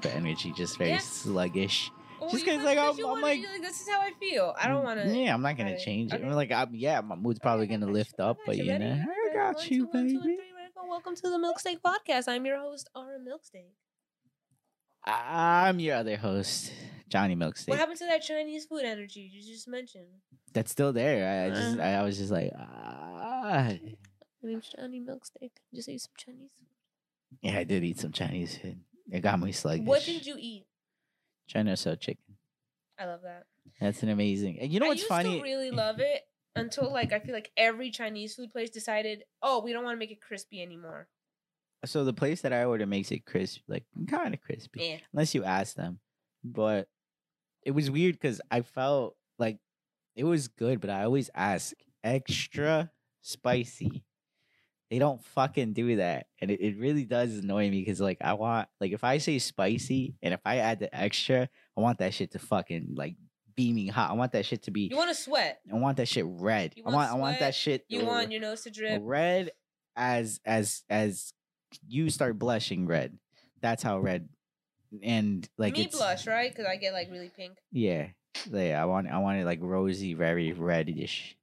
type of energy, just very Yeah. sluggish. Well, Just you 'cause, want- like, I'm- I'm wanna- like- you're this is how I feel. I don't want to. Yeah, I'm not gonna change it. okay. I'm like, I'm, yeah, my mood's probably Okay, gonna lift you. up, but you. you know, I got One, you, two, one, two, baby. three. Welcome to the Milksteak Podcast. I'm your host, Ara Milksteak. I'm your other host, Johnny Milksteak. What happened to that Chinese food energy you just mentioned? That's still there. I, just, Uh. I, I was just like, ah. My name's Johnny Milksteak. Just ate some Chinese food. Yeah, I did eat some Chinese food. It got me sluggish. What did you eat? China so chicken. I love that. That's an amazing. And you know I what's used funny? to really love it until like I feel like every Chinese food place decided, oh, we don't want to make it crispy anymore. so the place that I order makes it crisp, like kind of crispy, Yeah. unless you ask them. But it was weird because I felt like it was good, but I always ask extra spicy. They don't fucking do that, and it, it really does annoy me because like I want like if I say spicy and if I add the extra, I want that shit to fucking like beaming hot. I want that shit to be. You want to sweat. I want that shit red. I want want I want that shit. You want your nose to drip. red as as as you start blushing red. That's how red and like Me blush, right? Because I get like really pink. yeah. Yeah, I want I want it like rosy, very reddish.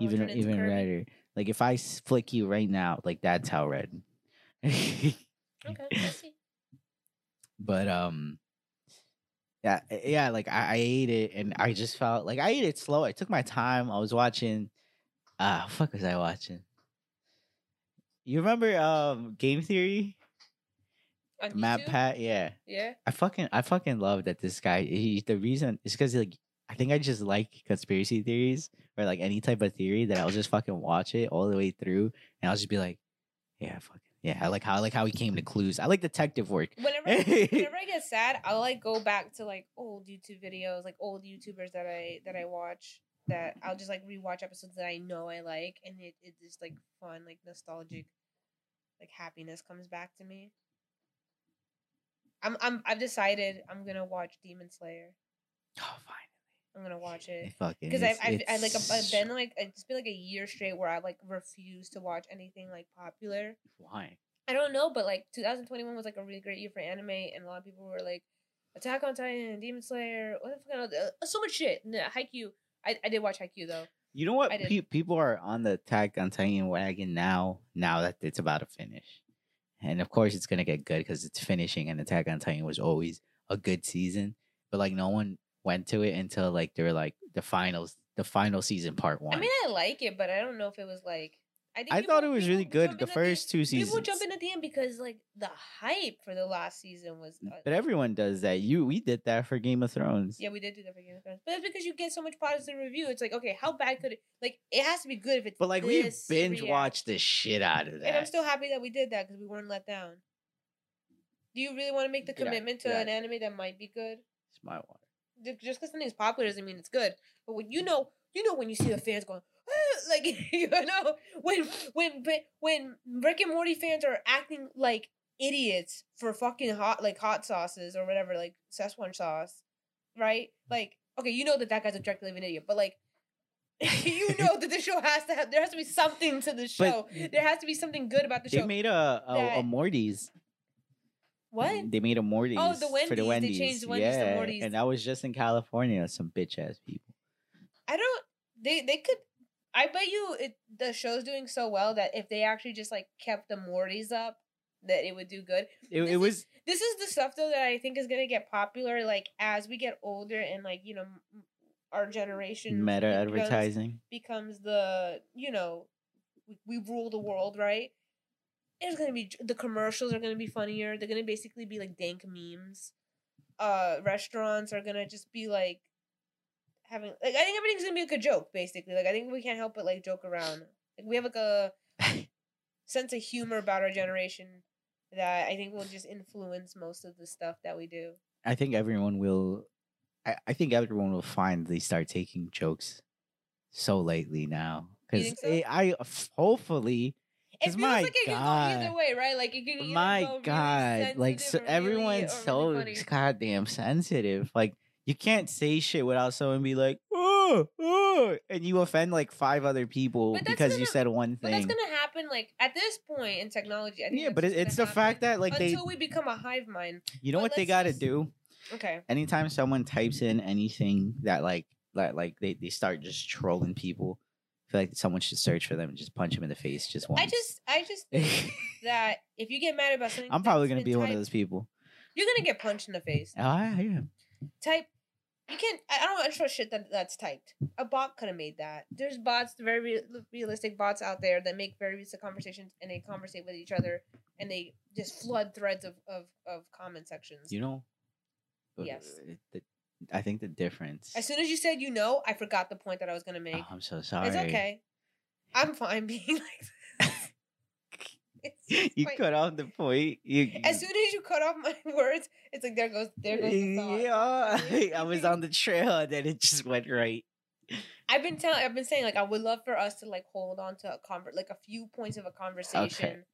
Oh, Even even redder. Like if I flick you right now, like that's how red. Okay, I see. but um yeah eh, yeah like I, I ate it and i just felt like i ate it slow i took my time i was watching uh fuck was i watching you remember um game theory MatPat yeah Yeah. i fucking i fucking love that this guy he, the reason is because like i think i just like conspiracy theories or like any type of theory that i'll just fucking watch it all the way through and i'll just be like yeah fucking yeah i like how i like how he came to clues i like detective work Whenever whenever I get sad, I'll like go back to like old YouTube videos, like old YouTubers that I that I watch. That I'll just like rewatch episodes that I know I like, and it it's just like fun, like nostalgic, like happiness comes back to me. I'm I'm I've decided I'm gonna watch Demon Slayer. oh fine I'm gonna watch it. It because I've, I've, I like I've been like it's been like a year straight where I like refused to watch anything like popular. why I don't know, but like 2021 was like a really great year for anime, and a lot of people were like Attack on Titan, Demon Slayer, what the fuck, uh, so much shit. Nah, Haikyuu. I, I did watch Haikyuu though. you know what Pe- people are on the attack on titan wagon now now that it's about to finish and of course it's gonna get good because it's finishing and attack on titan was always a good season but like no one went to it until like they were like the finals the final season part one I mean, I like it, but I don't know if it was like. I, think I thought it was really good the first two seasons People jump in at the end because like the hype for the last season was. Uh, but everyone does that you we did that for game of thrones Yeah, we did do that for Game of Thrones, but it's because you get so much positive review. It's like, okay, how bad could it? Like, it has to be good if it's. but like we binge react- watched the shit out of that And I'm still happy that we did that because we weren't let down. Do you really want to make the Get out- commitment to an anime that might be good? it's my Ju- Just because something's popular doesn't mean it's good. But when you know, you know when you see the fans going, "Ah," like you know when when when Rick and Morty fans are acting like idiots for fucking hot like hot sauces or whatever like Szechuan sauce, right? Like okay, you know that that guy's objectively an idiot, but like. you know that the show has to have there has to be something to the show. there has to be something good about the they show. made a a, a Morty's what? They made a Morty's oh, the for Wendy's. the They Wendy's. changed the Wendy's to yeah, Morty's. and that was just in California. Some bitch ass people. I don't. They they could. I bet you it, the show's doing so well that if they actually just like kept the Mortys up, that it would do good. It, This it is- was This is the stuff though that I think is gonna get popular like as we get older and like you know our generation meta becomes- advertising. becomes the you know we, we rule the world right. It's gonna be the commercials are gonna be funnier. They're gonna basically be like dank memes. Uh, restaurants are gonna just be like having like I think everything's gonna be like a joke basically. Like I think we can't help but like joke around. Like we have like a sense of humor about our generation that I think will just influence most of the stuff that we do. I think everyone will. I, I think everyone will find they start taking jokes so lately now because so? I hopefully It feels my like it can go God. either way, right? Like it can either go my really god like so really- everyone's so really goddamn sensitive like you can't say shit without someone be like oh, oh and you offend like five other people because you gonna- said one thing. But that's gonna happen like at this point in technology. I think Yeah, but it, it's the happen fact that like they, until we become a hive mind. you know but what they got to do. Okay. Anytime someone types in anything that like that like they they start just trolling people, feel like someone should search for them and just punch them in the face just once. I just I just think that if you get mad about something, I'm probably gonna be one of those people. You're gonna get punched in the face. Oh, yeah, yeah. Type. You can't. I I don't want trust shit that that's typed. A bot could have made that. There's bots, very real- realistic bots out there that make very realistic conversations and they conversate with each other and they just flood threads of of, of comment sections. You know. uh, Yes. the- I think the difference. As soon as you said you know, I forgot the point that I was gonna oh, make. Oh, I'm so sorry. It's okay. I'm fine being like. You fine. cut off the point. You, As soon as you cut off my words, it's like there goes there goes the thought. yeah, I was on the trail and then it just went right. I've been telling, I've been saying, like, I would love for us to like hold on to a conver- like a few points of a conversation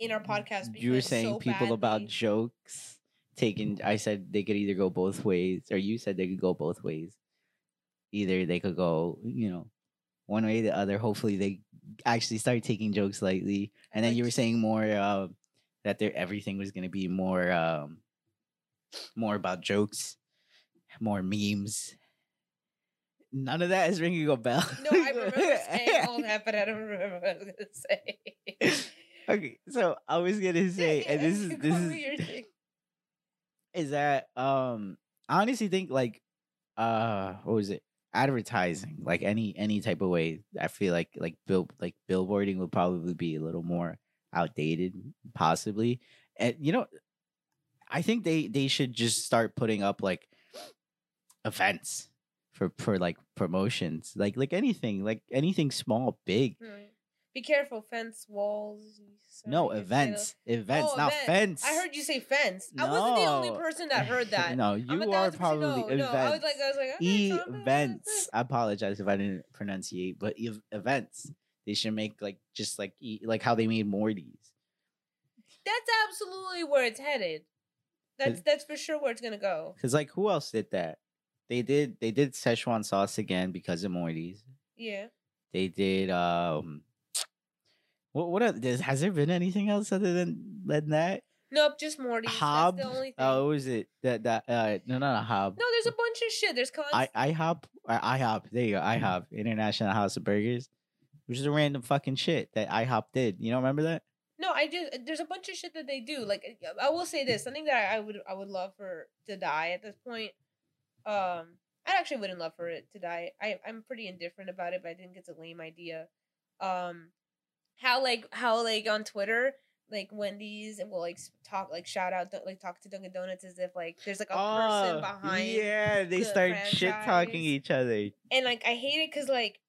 in our podcast. You were saying so people about jokes taking. I said they could either go both ways, or you said they could go both ways. Either they could go, you know, one way or the other. Hopefully, they actually start taking jokes lightly. And then you were saying more uh, that there everything was gonna be more, um, more about jokes, more memes. None of that is ringing a bell. No, I remember saying all that, but I don't remember what I was gonna say. okay, so I was gonna say, and this is this is. Is that um I honestly think like uh what was it? Advertising like any any type of way I feel like like bill like billboarding would probably be a little more outdated possibly. And you know I think they they should just start putting up like events for for like promotions like like anything like anything small big. Right. Be careful, fence walls. you no events events Oh, not event. fence. I heard you say fence. I wasn't the only person that heard that. no you are probably no, events no. I was like, I was like, okay, events. I apologize if I didn't pronunciate, but ev- events. They should make like just like e- like how they made Morty's. That's absolutely where it's headed. That's that's for sure where it's gonna go. Cause like who else did that? They did they did Szechuan sauce again because of Morty's. Yeah. They did um. What what has there been anything else other than than that? Nope, just Morty. Hob. That's the only thing. Oh, was it that that uh no not a Hob. no, there's a bunch of shit. There's cons. I IHOP I IHOP there you go IHOP International House of Burgers, which is a random fucking shit that IHOP did. You don't remember that? No, I just there's a bunch of shit that they do. Like I will say this, something that I would I would love for to die at this point. Um, I actually wouldn't love for it to die. I I'm pretty indifferent about it, but I think it's a lame idea. Um, how like how like on Twitter, like Wendy's and will like talk like shout out like talk to Dunkin' Donuts as if like there's like a person Oh, behind. Yeah, they the start shit talking each other. And like I hate it because like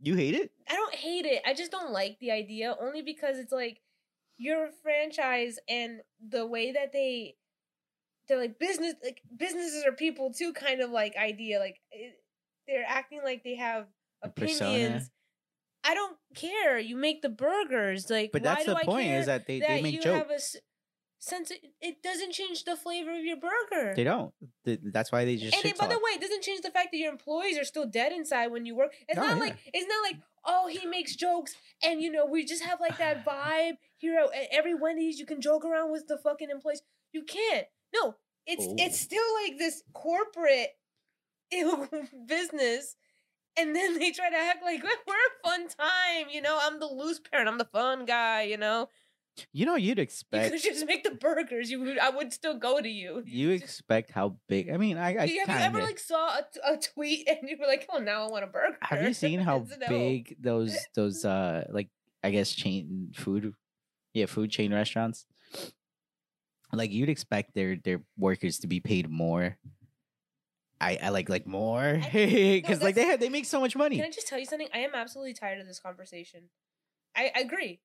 You hate it? I don't hate it. I just don't like the idea only because it's like you're franchise and the way that they they're like business like businesses are people too kind of like idea like it, they're acting like they have opinions. I don't care. You make the burgers like But why that's do the I point is that they, that they make you jokes. have a s- sense it doesn't change the flavor of your burger. They don't. Th- That's why they just And it, by the way, it doesn't change the fact that your employees are still dead inside when you work. It's Oh, not yeah. like it's not like oh he makes jokes and you know we just have like that vibe here at at every Wendy's. You can joke around with the fucking employees. You can't. No, it's it's Oh. still like this corporate business. And then they try to act like we're a fun time, you know. I'm the loose parent. I'm the fun guy, you know. You know, you'd You expect could just make the burgers. You would, I would still go to you. you expect how big. I mean, I, I have you ever like saw a, t- a tweet and you were like, "Oh, now I want a burger"? Have you seen how big those those uh like I guess chain food, yeah, food chain restaurants. Like you'd expect their their workers to be paid more. I, I like like more because like they have they make so much money. Can I just tell you something? I am absolutely tired of this conversation. I, I agree.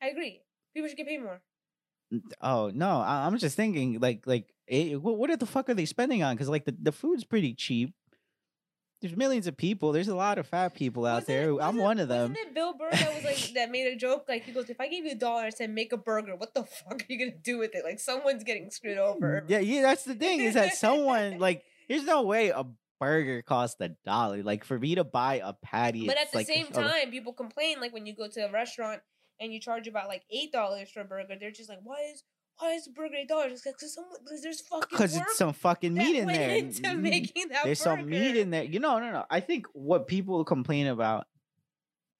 I agree. People should get paid more. Oh no, I, I'm just thinking like like eh, what what the fuck are they spending on? Because like the, the food's pretty cheap. There's millions of people. There's a lot of fat people out Wasn't there. it- I'm one of them. Wasn't it Bill Burr that was like that made a joke? Like he goes, "If I gave you a dollar and said make a burger, what the fuck are you gonna do with it? Like someone's getting screwed over." Yeah, yeah. That's the thing is that someone like there's no way a burger costs a dollar. Like for me to buy a patty, But at the like same a- time, people complain like when you go to a restaurant and you charge about like eight dollars for a burger, they're just like, why is why is the burger eight dollars? Because there's fucking because it's some fucking meat in there. into Mm, making that There's some meat in there. You know, no, no. I think what people complain about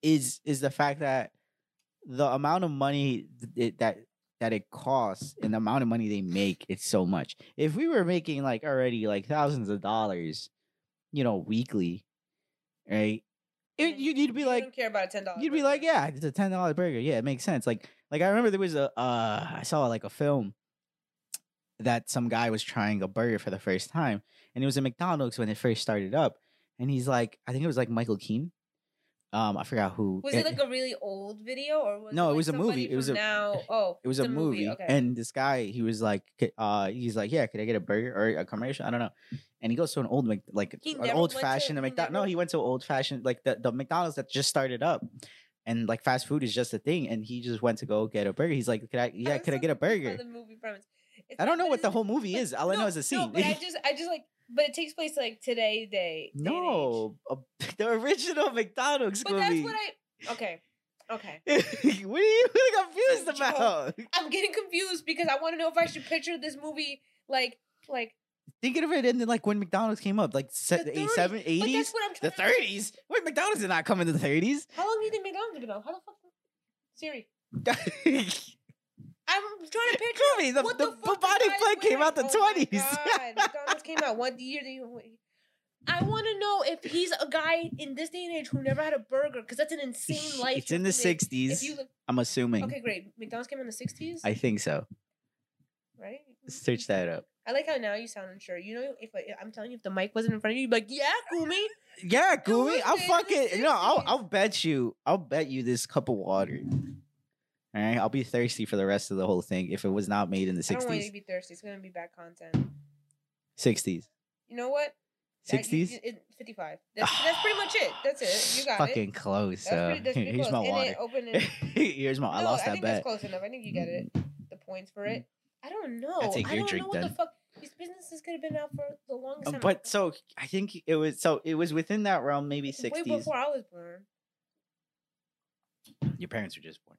is is the fact that the amount of money th- that that it costs and the amount of money they make it's so much. If we were making like already like thousands of dollars, you know, weekly, right? It, you, you'd be you like, don't care about a ten dollars. You'd be like, yeah, it's a ten dollar burger. Yeah, it makes sense. Like, like I remember there was a uh, I saw like a film that some guy was trying a burger for the first time, and it was at McDonald's when it first started up, and he's like, I think it was like Michael Keane. Um, I forgot who. Was it like a really old video or was No, it like was a movie. It was a- now. Oh, it was a movie, Okay. and this guy he was like, uh, he's like, yeah, could I get a burger or a commercial? I don't know. And he goes to an old like an old to- fashioned he McDonald's. No, he went to old fashioned like the the McDonald's that just started up, and like fast food is just a thing. And he just went to go get a burger. He's like, could I? Yeah, was could I get a burger? The movie premise. It's I don't know what the whole movie but- is. All I know is a No, scene. but I just, I just like, but it takes place like today, day. no, a- the original McDonald's But movie. that's what I. Okay. Okay. what are you confused about? I'm getting confused because I want to know if I should picture this movie like like Thinking of it in like when McDonald's came up, like se- The the 30s. seven, But eighties, that's what I'm the trying to- thirties. Wait, McDonald's did not come in the thirties. How long do you think McDonald's been out? How the fuck? Siri. I'm trying to picture. Gooby, the, what the, the, the body flick came out the Oh twenties. God, McDonald's came out. What year? I want to know if he's a guy in this day and age who never had a burger because that's an insane life. it's in the sixties. Look, I'm assuming. okay, great. McDonald's came in the '60s, I think so. right? Search that up. I like how now you sound unsure. You know, if I, I'm telling you, if the mic wasn't in front of you, you'd be like, "Yeah, Gumi." Yeah, Gooey. I'll made in the fucking no. I'll I'll bet you. I'll bet you this cup of water. All right, I'll be thirsty for the rest of the whole thing if it was not made in the I don't want you to sixties. be thirsty. It's gonna be bad content. Sixties. You know what? Sixties. Fifty-five. That's, that's pretty much it. That's it. You got it. Fucking it. close. That's pretty, that's pretty here's close. my and water. it here's my. I lost I that think bet. that's close enough. I think you get it. The points for it. I don't know. I don't drink know what then. the fuck. These businesses could have been out for the longest Uh, time. But so I think it was so it was within that realm, maybe sixties. Way sixties. before I was born. Your parents were just born,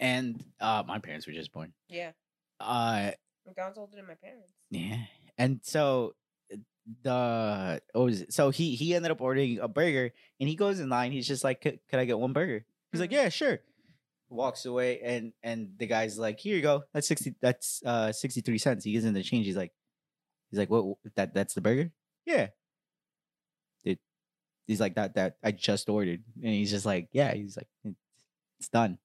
and uh, my parents were just born. Yeah, Uh, McDonald's older than my parents. yeah, and so uh, the what was it? So he he ended up ordering a burger, and he goes in line. He's just like, "Could could I get one burger?" He's like, Mhm. "Yeah, sure." Walks away, and and the guy's like, "Here you go. That's sixty. That's uh sixty three cents." He gives him the change. He's like, he's like, "What? That that's the burger?" Yeah. It, he's like that that I just ordered, and he's just like, "Yeah." He's like, "It's, it's done."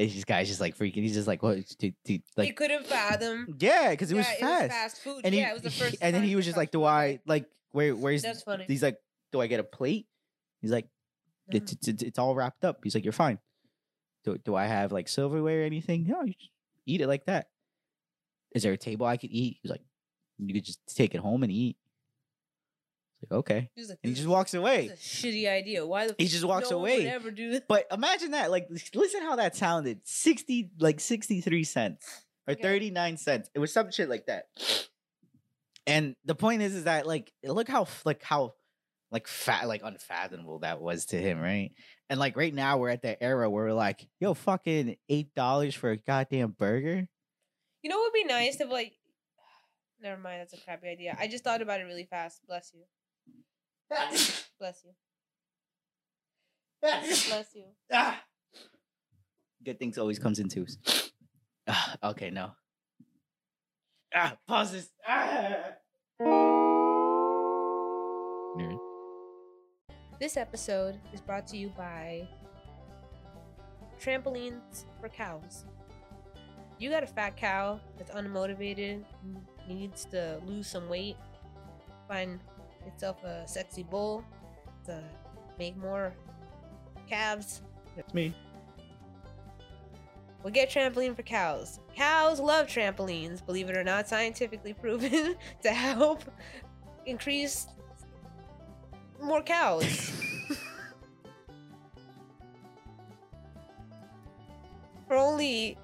And this guy's just like freaking. He's just like, "What?" Dude, dude, he couldn't fathom. yeah, because it was yeah, fast. It was fast food. And he, yeah, it was the first. and then he was just like, "Do. I like where? Where's?" That's funny. He's like, "Do I get a plate?" He's like, it's, it's, it's, it's all wrapped up. He's like, you're fine. Do, do I have like silverware or anything? No, you just eat it like that. Is there a table I could eat? He's like, you could just take it home and eat. Like, okay. He like, And he just walks away. a shitty idea. Why the He just walks no away. ever do that? But imagine that. Like, listen how that sounded. 60, like 63 cents or Okay. 39 cents. It was some shit like that. And the point is, is that like, look how, like, how, like, fat, like, unfathomable that was to him, right? And like, right now, we're at that era where we're like, yo, fucking $8 for a goddamn burger. You know what would be nice if like never mind, that's a crappy idea. I just thought about it really fast. Bless you. Bless you. Bless you. Ah. Good things always comes in twos. Ah, okay, no. Ah, pause this. Ah. Nerd. This episode is brought to you by Trampolines for Cows. You got a fat cow that's unmotivated, needs to lose some weight, find itself a sexy bull to make more calves. That's me. We'll get trampoline for cows. Cows love trampolines, believe it or not, scientifically proven to help increase more cows. For only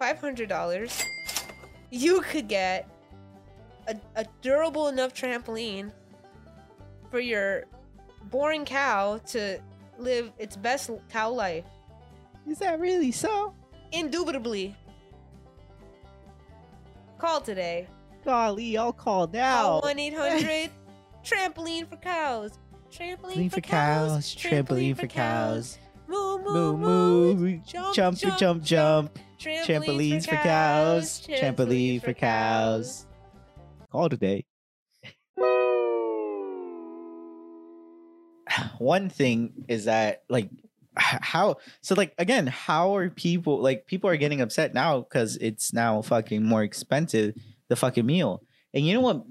$500, you could get a, a durable enough trampoline for your boring cow to live its best cow life. Is that really so? Indubitably. Call today. Golly, I'll call now. Call 1 800 trampoline for cows. Trampoline for for cows, trampoline for cows. Moo Moo moo moo, Jump, jump jump, jump jump. Trampolines, Trampolines for cows, trampoline for cows. Call today. One thing is that like how so like again how are people like people are getting upset now because it's now fucking more expensive the fucking meal and you know what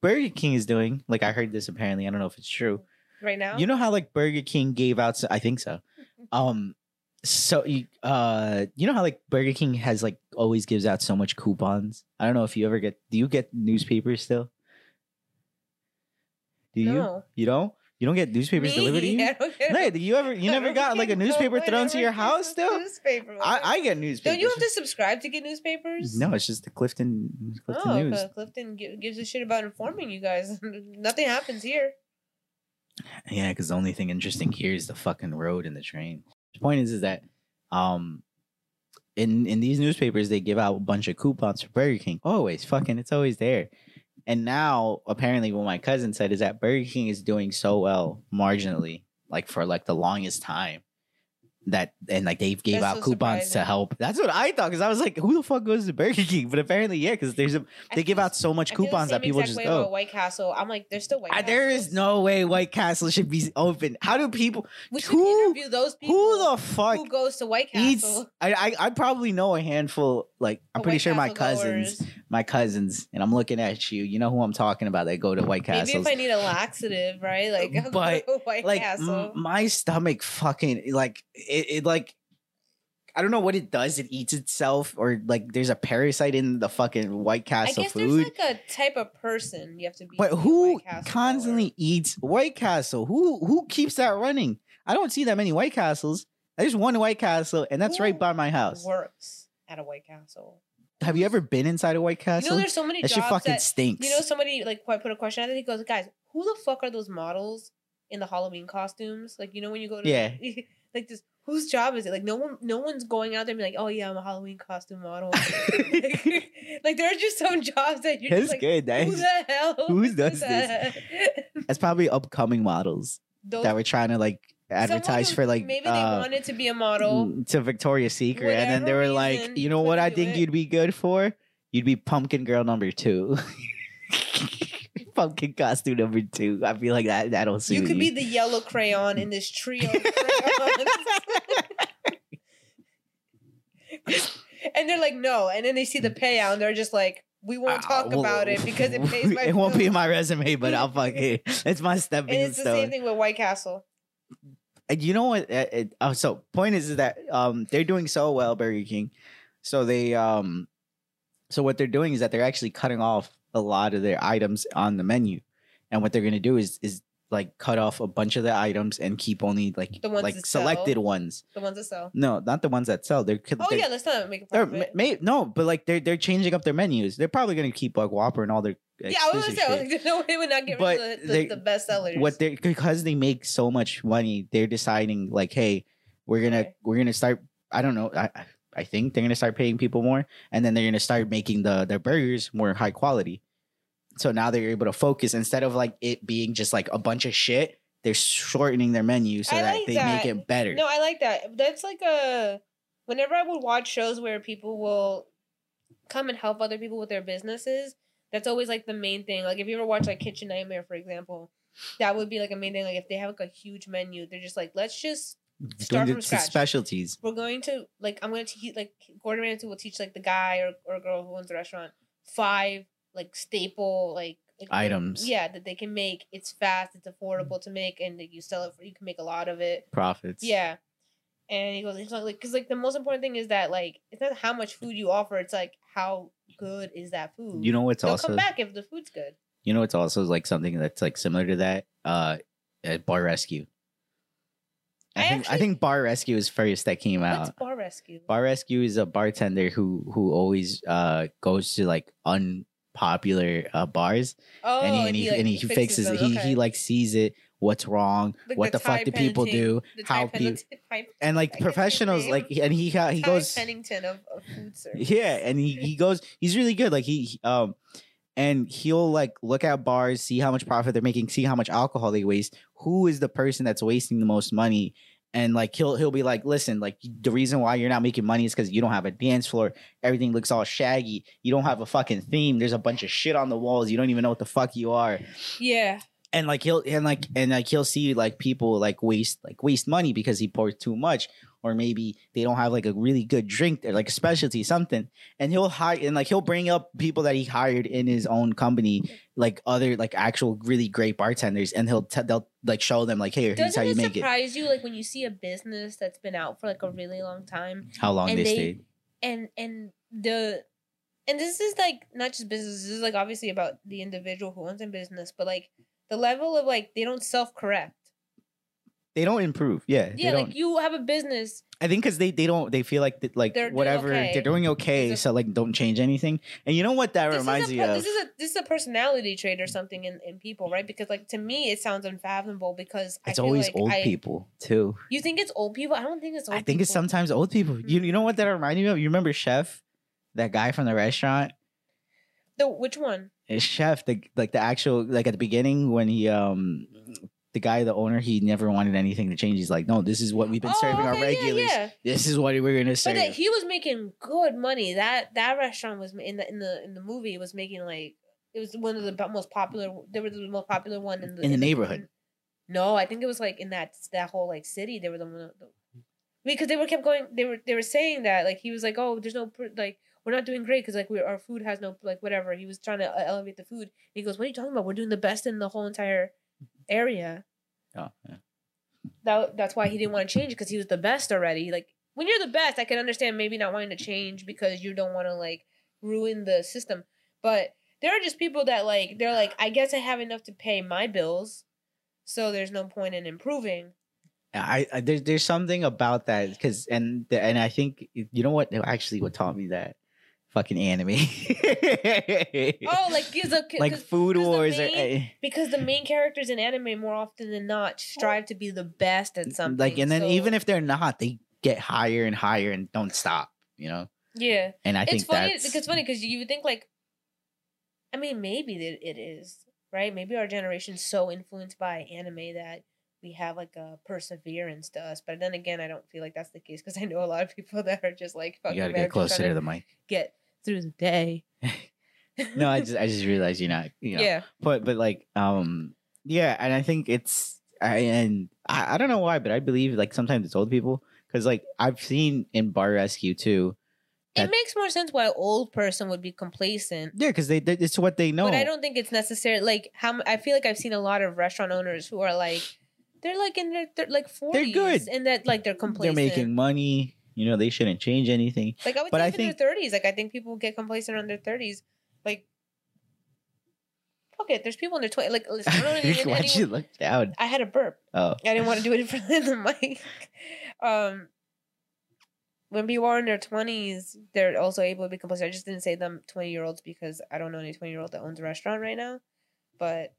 Burger King is doing like I heard this apparently I don't know if it's true Right now? you know how like Burger King gave out? I think so. Um, so you uh, you know how like Burger King has like always gives out so much coupons. I don't know if you ever get. Do you get newspapers still? Do you? No. You don't. You don't get newspapers delivered to you. No, you ever? You never got like a newspaper thrown to your house still? Newspaper. I, I get newspapers. Don't you have to subscribe to get newspapers? No, it's just the Clifton Clifton oh, News. Clifton gives a shit about informing you guys. Nothing happens here. Yeah, because the only thing interesting here is the fucking road and the train. The point is, is that um, in in these newspapers they give out a bunch of coupons for Burger King. Always, fucking, it's always there. And now, apparently, what my cousin said is that Burger King is doing so well marginally, like for like the longest time. That and like they gave That's out so coupons to help. That's what I thought because I was like, who the fuck goes to Burger King? But apparently, yeah, because there's a I they give out so much I feel the coupons that people just go. White Castle. I'm like, there's still White Uh, there is no way White Castle should be open. How do people? We should who- interview those people. Who the fuck who goes to White eats? Castle? I, I I probably know a handful. Like I'm of pretty White sure my cousins, goers. My cousins, and I'm looking at you. You know who I'm talking about? They go to White Castle. Maybe if I need a laxative, right? Like, I'll But, White like Castle. m- my stomach, fucking like it, it. Like I don't know what it does. It eats itself, or like there's a parasite in the fucking White I Castle guess food. there's like a type of person you have to be. But to be a who constantly eats White Castle? Who who keeps that running? I don't see that many White Castles. There's one White Castle, and that's right by my house. works at a White Castle. Have you ever been inside a White You Castle? know, there's so many that shit jobs fucking that stinks. you know. Somebody like put put a question out there. He goes, "Guys, who the fuck are those models in the Halloween costumes? Like, you know, when you go to Yeah. like this." Whose job is it? Like no one, no one's going out there and be like, "Oh yeah, I'm a Halloween costume model." like, like, there are just some jobs that you're That's just like, good. "Who That's, the hell? who does this? that?" that's probably upcoming models Those, that were trying to like advertise someone for like maybe they uh, wanted to be a model. to Victoria's Secret, and then they were like, you know what? I think it. you'd be good for. You'd be Pumpkin Girl number two. Pumpkin costume number two. I feel like that that'll suit You You could be the yellow crayon in this trio and they're like, no. And then they see the payout and they're just like, we won't Ah, talk well, about it because it pays my it won't be in my resume, but I'll fuck it. it's my stepping And it's the stone. same thing with White Castle. And you know what? uh, it- oh, so point is, is that um they're doing so well, Burger King. So they um, so what they're doing is that they're actually cutting off a lot of their items on the menu, and what they're gonna do is is like cut off a bunch of the items and keep only like The ones like that sell? selected ones. The ones that sell. No, not the ones that sell. They're Oh they're, yeah, let's not make a profit. may, no, but like they're they're changing up their menus. They're probably gonna keep like Whopper and all their yeah, I was gonna say, I was shit. like, no way would not get But rid of the, they- the, the best sellers. what they because they make so much money, they're deciding like, hey, we're gonna Okay. we're gonna start. I don't know. I I think they're gonna start paying people more, and then they're gonna start making the their burgers more high quality. So now they're able to focus instead of like it being just like a bunch of shit. They're shortening their menu so I that like they that. make it better. No, I like that. That's like a. Whenever I would watch shows where people will come and help other people with their businesses, that's always like the main thing. Like if you ever watch like Kitchen Nightmare, for example, that would be like a main thing. Like if they have like a huge menu, they're just like, let's just mm-hmm. start Doing from scratch. specialties. we're going to like I'm going to teach like Gordon Ramsay will teach like the guy or, or girl who owns the restaurant five like staple like, like Items. Yeah, that they can make. It's fast. It's affordable mm-hmm. to make, and that you sell it for. You can make a lot of it. Profits. Yeah. And he goes, like, because like the most important thing is that like it's not how much food you offer. It's like how good is that food. You know what's They'll also come back if the food's good. You know, it's also like something that's like similar to that. Uh, at Bar Rescue. I, I think I think Bar Rescue is first that came What's out. bar rescue? Bar Rescue is a bartender who who always uh goes to like unpopular uh, bars, Oh, and he and he, like, and he fixes, it. them, He he like sees it. What's wrong? Like what the, fuck do people do? The How people and like I guess his professionals like and he he Ty goes Pennington of, of food service. yeah and he, he goes he's really good like he he, um and he'll like look at bars see how much profit they're making see how much alcohol they waste who is the person that's wasting the most money and like he'll he'll be like listen like the reason why you're not making money is because you don't have a dance floor everything looks all shaggy you don't have a fucking theme there's a bunch of shit on the walls you don't even know what the fuck you are Yeah. And like he'll and like and like he'll see like people like waste like waste money because he pours too much or maybe they don't have like a really good drink or like a specialty something. And he'll hire and like he'll bring up people that he hired in his own company like other like actual really great bartenders and he'll t- they'll like show them like hey here's Doesn't how you it make it. surprise you like when you see a business that's been out for like a really long time how long they, they- stayed. and and the and this is like not just business this is like obviously about the individual who owns a business but like the level of like they don't self-correct. They don't improve. Yeah, yeah like you have a business. I think because they they don't they feel like that, like They're whatever okay. they're doing okay so like don't change anything. And you know what that this reminds a, me of? this is a this is a personality trait or something in, in people right? Because like to me it sounds unfathomable because it's always like old I- people too. You think it's old people? I don't think it's old I think it's sometimes old people. You Mm. you know what that reminds me of? You remember Chef, that guy from the restaurant? the which one Chef, the like the actual like at the beginning when he um the guy, the owner, he never wanted anything to change. He's like, no, this is what we've been serving our Oh, okay, yeah, regulars. yeah. This is what we're gonna But serve. that he was making good money. That that restaurant was in the in the in the movie was making like it was one of the most popular. They were the most popular one in the In the neighborhood. no, I think it was like in that that whole like city. They were the one. The, because they were kept going. They were they were saying that like he was like, oh, there's no like we're not doing great because like we our food has no like whatever. He was trying to uh, elevate the food. he goes, what are you talking about? We're doing the best in the whole entire area. oh, yeah. that that's why he didn't want to change because he was the best already. Like when you're the best, I can understand maybe not wanting to change because you don't want to like ruin the system. But there are just people that like they're like, I guess I have enough to pay my bills, so there's no point in improving. I, I there's there's something about that because and the, and I think you know what actually what taught me that fucking anime. Oh, like gives a like Food Wars or main- eh, because the main characters in anime more often than not strive to be the best at something. like and then so- even if they're not, they get higher and higher and don't stop. You know, yeah, and I it's think funny. that's It's funny because you would think like, I mean, maybe that it is right. Maybe our generation's so influenced by anime that we have like a perseverance to us. But then again, I don't feel like that's the case because I know a lot of people that are just like you gotta get closer to the mic. get through the day. No, I just I just realized you're not. You know, yeah, but but like um yeah and i think it's i and i, I don't know why but i believe like sometimes it's old people because like i've seen in bar rescue too it makes more sense why an old person would be complacent. yeah because they, they it's what they know But I don't think it's necessary. Like how I feel like I've seen a lot of restaurant owners who are like, they're like in their they're like forties, good. and that like they're complacent. they're making money you know they shouldn't change anything Like I would But say I even think- their thirties. Like I think people get complacent around their thirties. Like fuck it. There's people in their twenties. Like listen, I don't why'd you anyone- look down I had a burp. oh I didn't want to do it in front of the mic. Um, when people are in their twenties, they're also able to be complacent. I just didn't say them twenty year olds because I don't know any twenty year old that owns a restaurant right now. But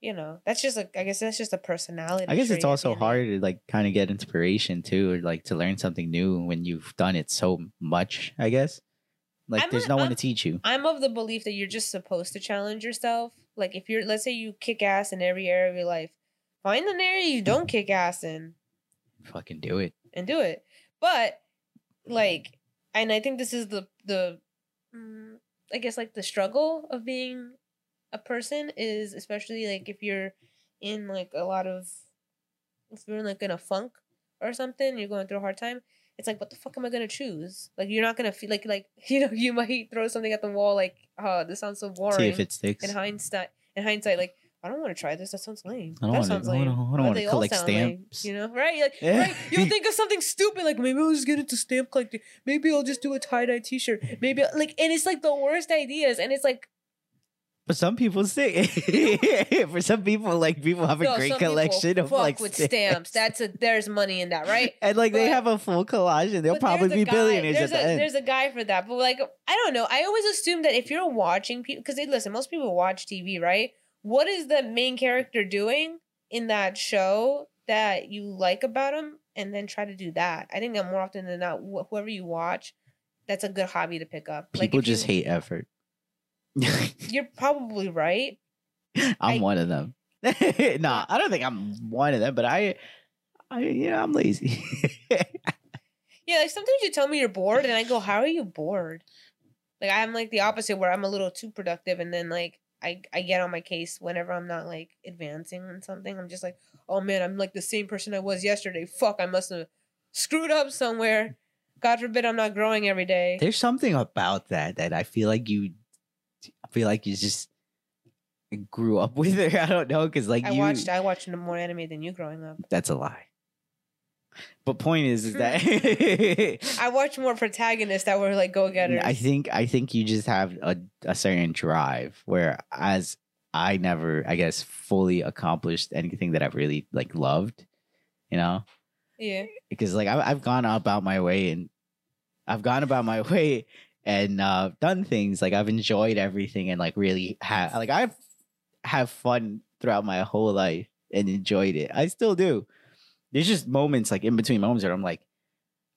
you know, that's just like I guess that's just a personality. i guess it's also hard to like kind of get inspiration too or like to learn something new when you've done it so much i guess like I'm there's a- no one I'm- to teach you I'm of the belief that you're just supposed to challenge yourself. Like if you're, let's say you kick ass in every area of your life, find an area you don't kick ass in fucking do it and do it. But like, and I think this is the the, mm, I guess like the struggle of being a person is especially like if you're in like a lot of, if you're in like in a funk or something, you're going through a hard time. It's like, what the fuck am I gonna choose? Like, you're not gonna feel like like you know you might throw something at the wall like, oh, this sounds so boring. see if it sticks in hindsight, in hindsight, like I don't want to try this. That sounds lame. I don't that sounds I don't lame. wanna- I don't Or wanna collect sound lame, stamps. you know, right? Like, Yeah. right? You'll think of something stupid, like maybe I'll just get into stamp collecting. Maybe I'll just do a tie dye T-shirt. Maybe like, and it's like the worst ideas, and it's like, For some people, stick. For some people, like people have a No, great collection of fuck like with stamps. That's a there's money in that, right? and like they have a full collage, and they'll probably be guy- billionaires There's at the a, end. There's a guy for that, but like I don't know. I always assume that if you're watching people, because listen, most people watch TV, right? What is the main character doing in that show that you like about him, and then try to do that? I think that more often than not, wh- whoever you watch, that's a good hobby to pick up. Like, People you- just hate effort. You're probably right. I'm I- one of them. nah, I don't think I'm one of them, but I, I, you know, I'm lazy. Yeah, like sometimes you tell me you're bored, and I go, "How are you bored?" Like I'm like the opposite, where I'm a little too productive, and then like I I get on my case whenever I'm not like advancing on something. I'm just like, "Oh man, I'm like the same person I was yesterday. Fuck, I must have screwed up somewhere. God forbid I'm not growing every day." There's something about that that I feel like you, feel like you just grew up with it. I don't know, because like I you, watched I watched more anime than you growing up. that's a lie. But point is, is that I watched more protagonists that were like go getters. I think I think you just have a, a certain drive where as I never I guess fully accomplished anything that I've really like loved, you know? yeah. Because like I've I've gone about my way and I've gone about my way and uh done things like I've enjoyed everything and like really have like I've have fun throughout my whole life and enjoyed it. I still do. There's just moments like in between moments where I'm like,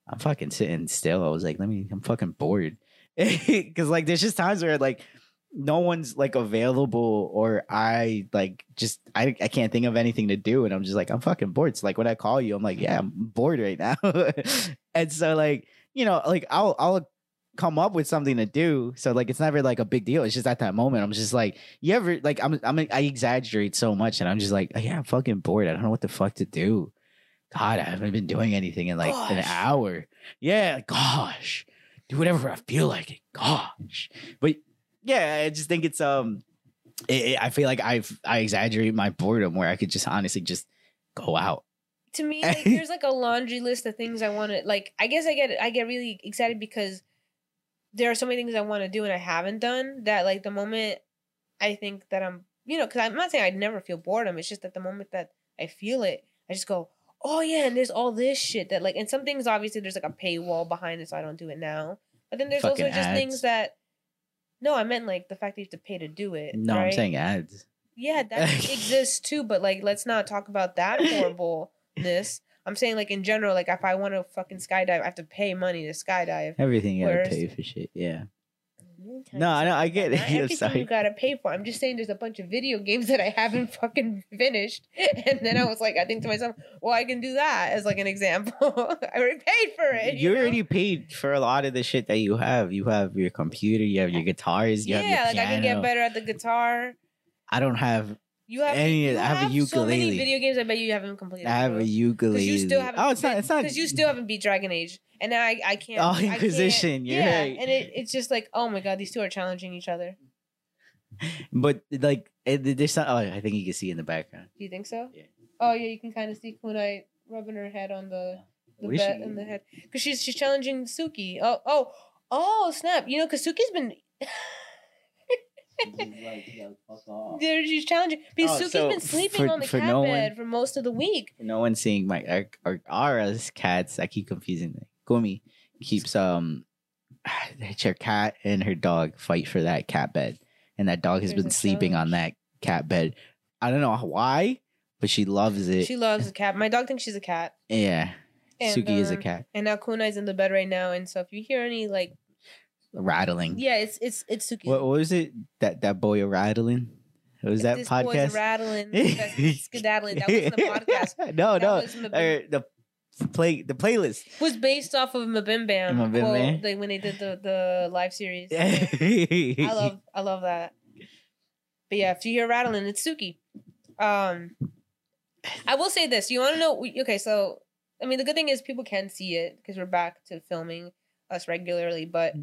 I'm fucking sitting still. I was like, let me, I'm fucking bored. Cause like there's just times where like no one's like available or I like just I I can't think of anything to do and I'm just like, I'm fucking bored. So like when I call you, I'm like, yeah, I'm bored right now. and so like, you know, like I'll I'll come up with something to do. So like it's never like a big deal. It's just at that moment. I'm just like, you ever like I'm I'm I exaggerate so much and I'm just like, yeah, I'm fucking bored. I don't know what the fuck to do. God, I haven't been doing anything in like an hour. Yeah, gosh. Do whatever I feel like it. Gosh. But yeah, I just think it's um it, it- I feel like I've I exaggerate my boredom where I could just honestly just go out. to me like, there's like a laundry list of things i want to like i guess i get i get really excited because there are so many things i want to do and i haven't done that like the moment i think that i'm you know because i'm not saying i'd never feel boredom it's just that the moment that i feel it i just go oh yeah and there's all this shit that like and some things obviously there's like a paywall behind it so i don't do it now but then there's Fucking also just ads. things that no i meant like the fact that you have to pay to do it No, I'm saying ads. Yeah, that exists too, but like let's not talk about that horribleness. I'm saying like in general, like if I want to fucking skydive, I have to pay money to skydive. Everything you gotta Whereas- pay for shit. Yeah. Let me tell No, I know, I get it. I'm Everything sorry. you gotta pay for. I'm just saying there's a bunch of video games that I haven't fucking finished. And then I was like, I think to myself, well, I can do that as like an example. I already paid for it. You You, know? already paid for a lot of the shit that you have. You have your computer, you have your guitars, you Yeah, have your like I can get better at the guitar. I I don't have You have Any- you I have a ukulele. so many video games. I bet you haven't completed. I have a ukulele. you still haven't. oh, it's not. It's not. because you still haven't beat Dragon Age, and now I I can't. Oh, Inquisition, you're yeah, right. and it, it's just like oh my god, these two are challenging each other. But like, it, there's not. Oh, I think you can see in the background. Do you think so? Yeah. Oh yeah, you can kind of see Kunai rubbing her head on the the What bed in the head because she's she's challenging Suki. Oh oh oh snap! You know, because Suki's been. There, just challenging because Oh, Suki's so been sleeping for- on the for cat no one- bed for most of the week. no one's seeing my or, or Ara's cats. I keep confusing them. Gumi keeps um her cat and her dog fight for that cat bed, and that dog has There's been a sleeping on that cat bed. I don't know why, but she loves it. She loves the cat. My dog thinks she's a cat. yeah, And, Suki is a um, cat. And now Kunai's in the bed right now, and so if you hear any like, Rattling. yeah, it's it's it's Suki. What, what was it? That that boy rattling? What was that this boy's podcast? rattling, skedaddling. That wasn't the podcast. no, That no. was Or the play the playlist. was based off of Mabim Bam. Mabim Bam? like when they did the the live series. I I love I love that. But yeah, if you hear rattling, it's Suki. Um, I will say this. You want to know? Okay, so I mean, the good thing is people can see it because we're back to filming us regularly. But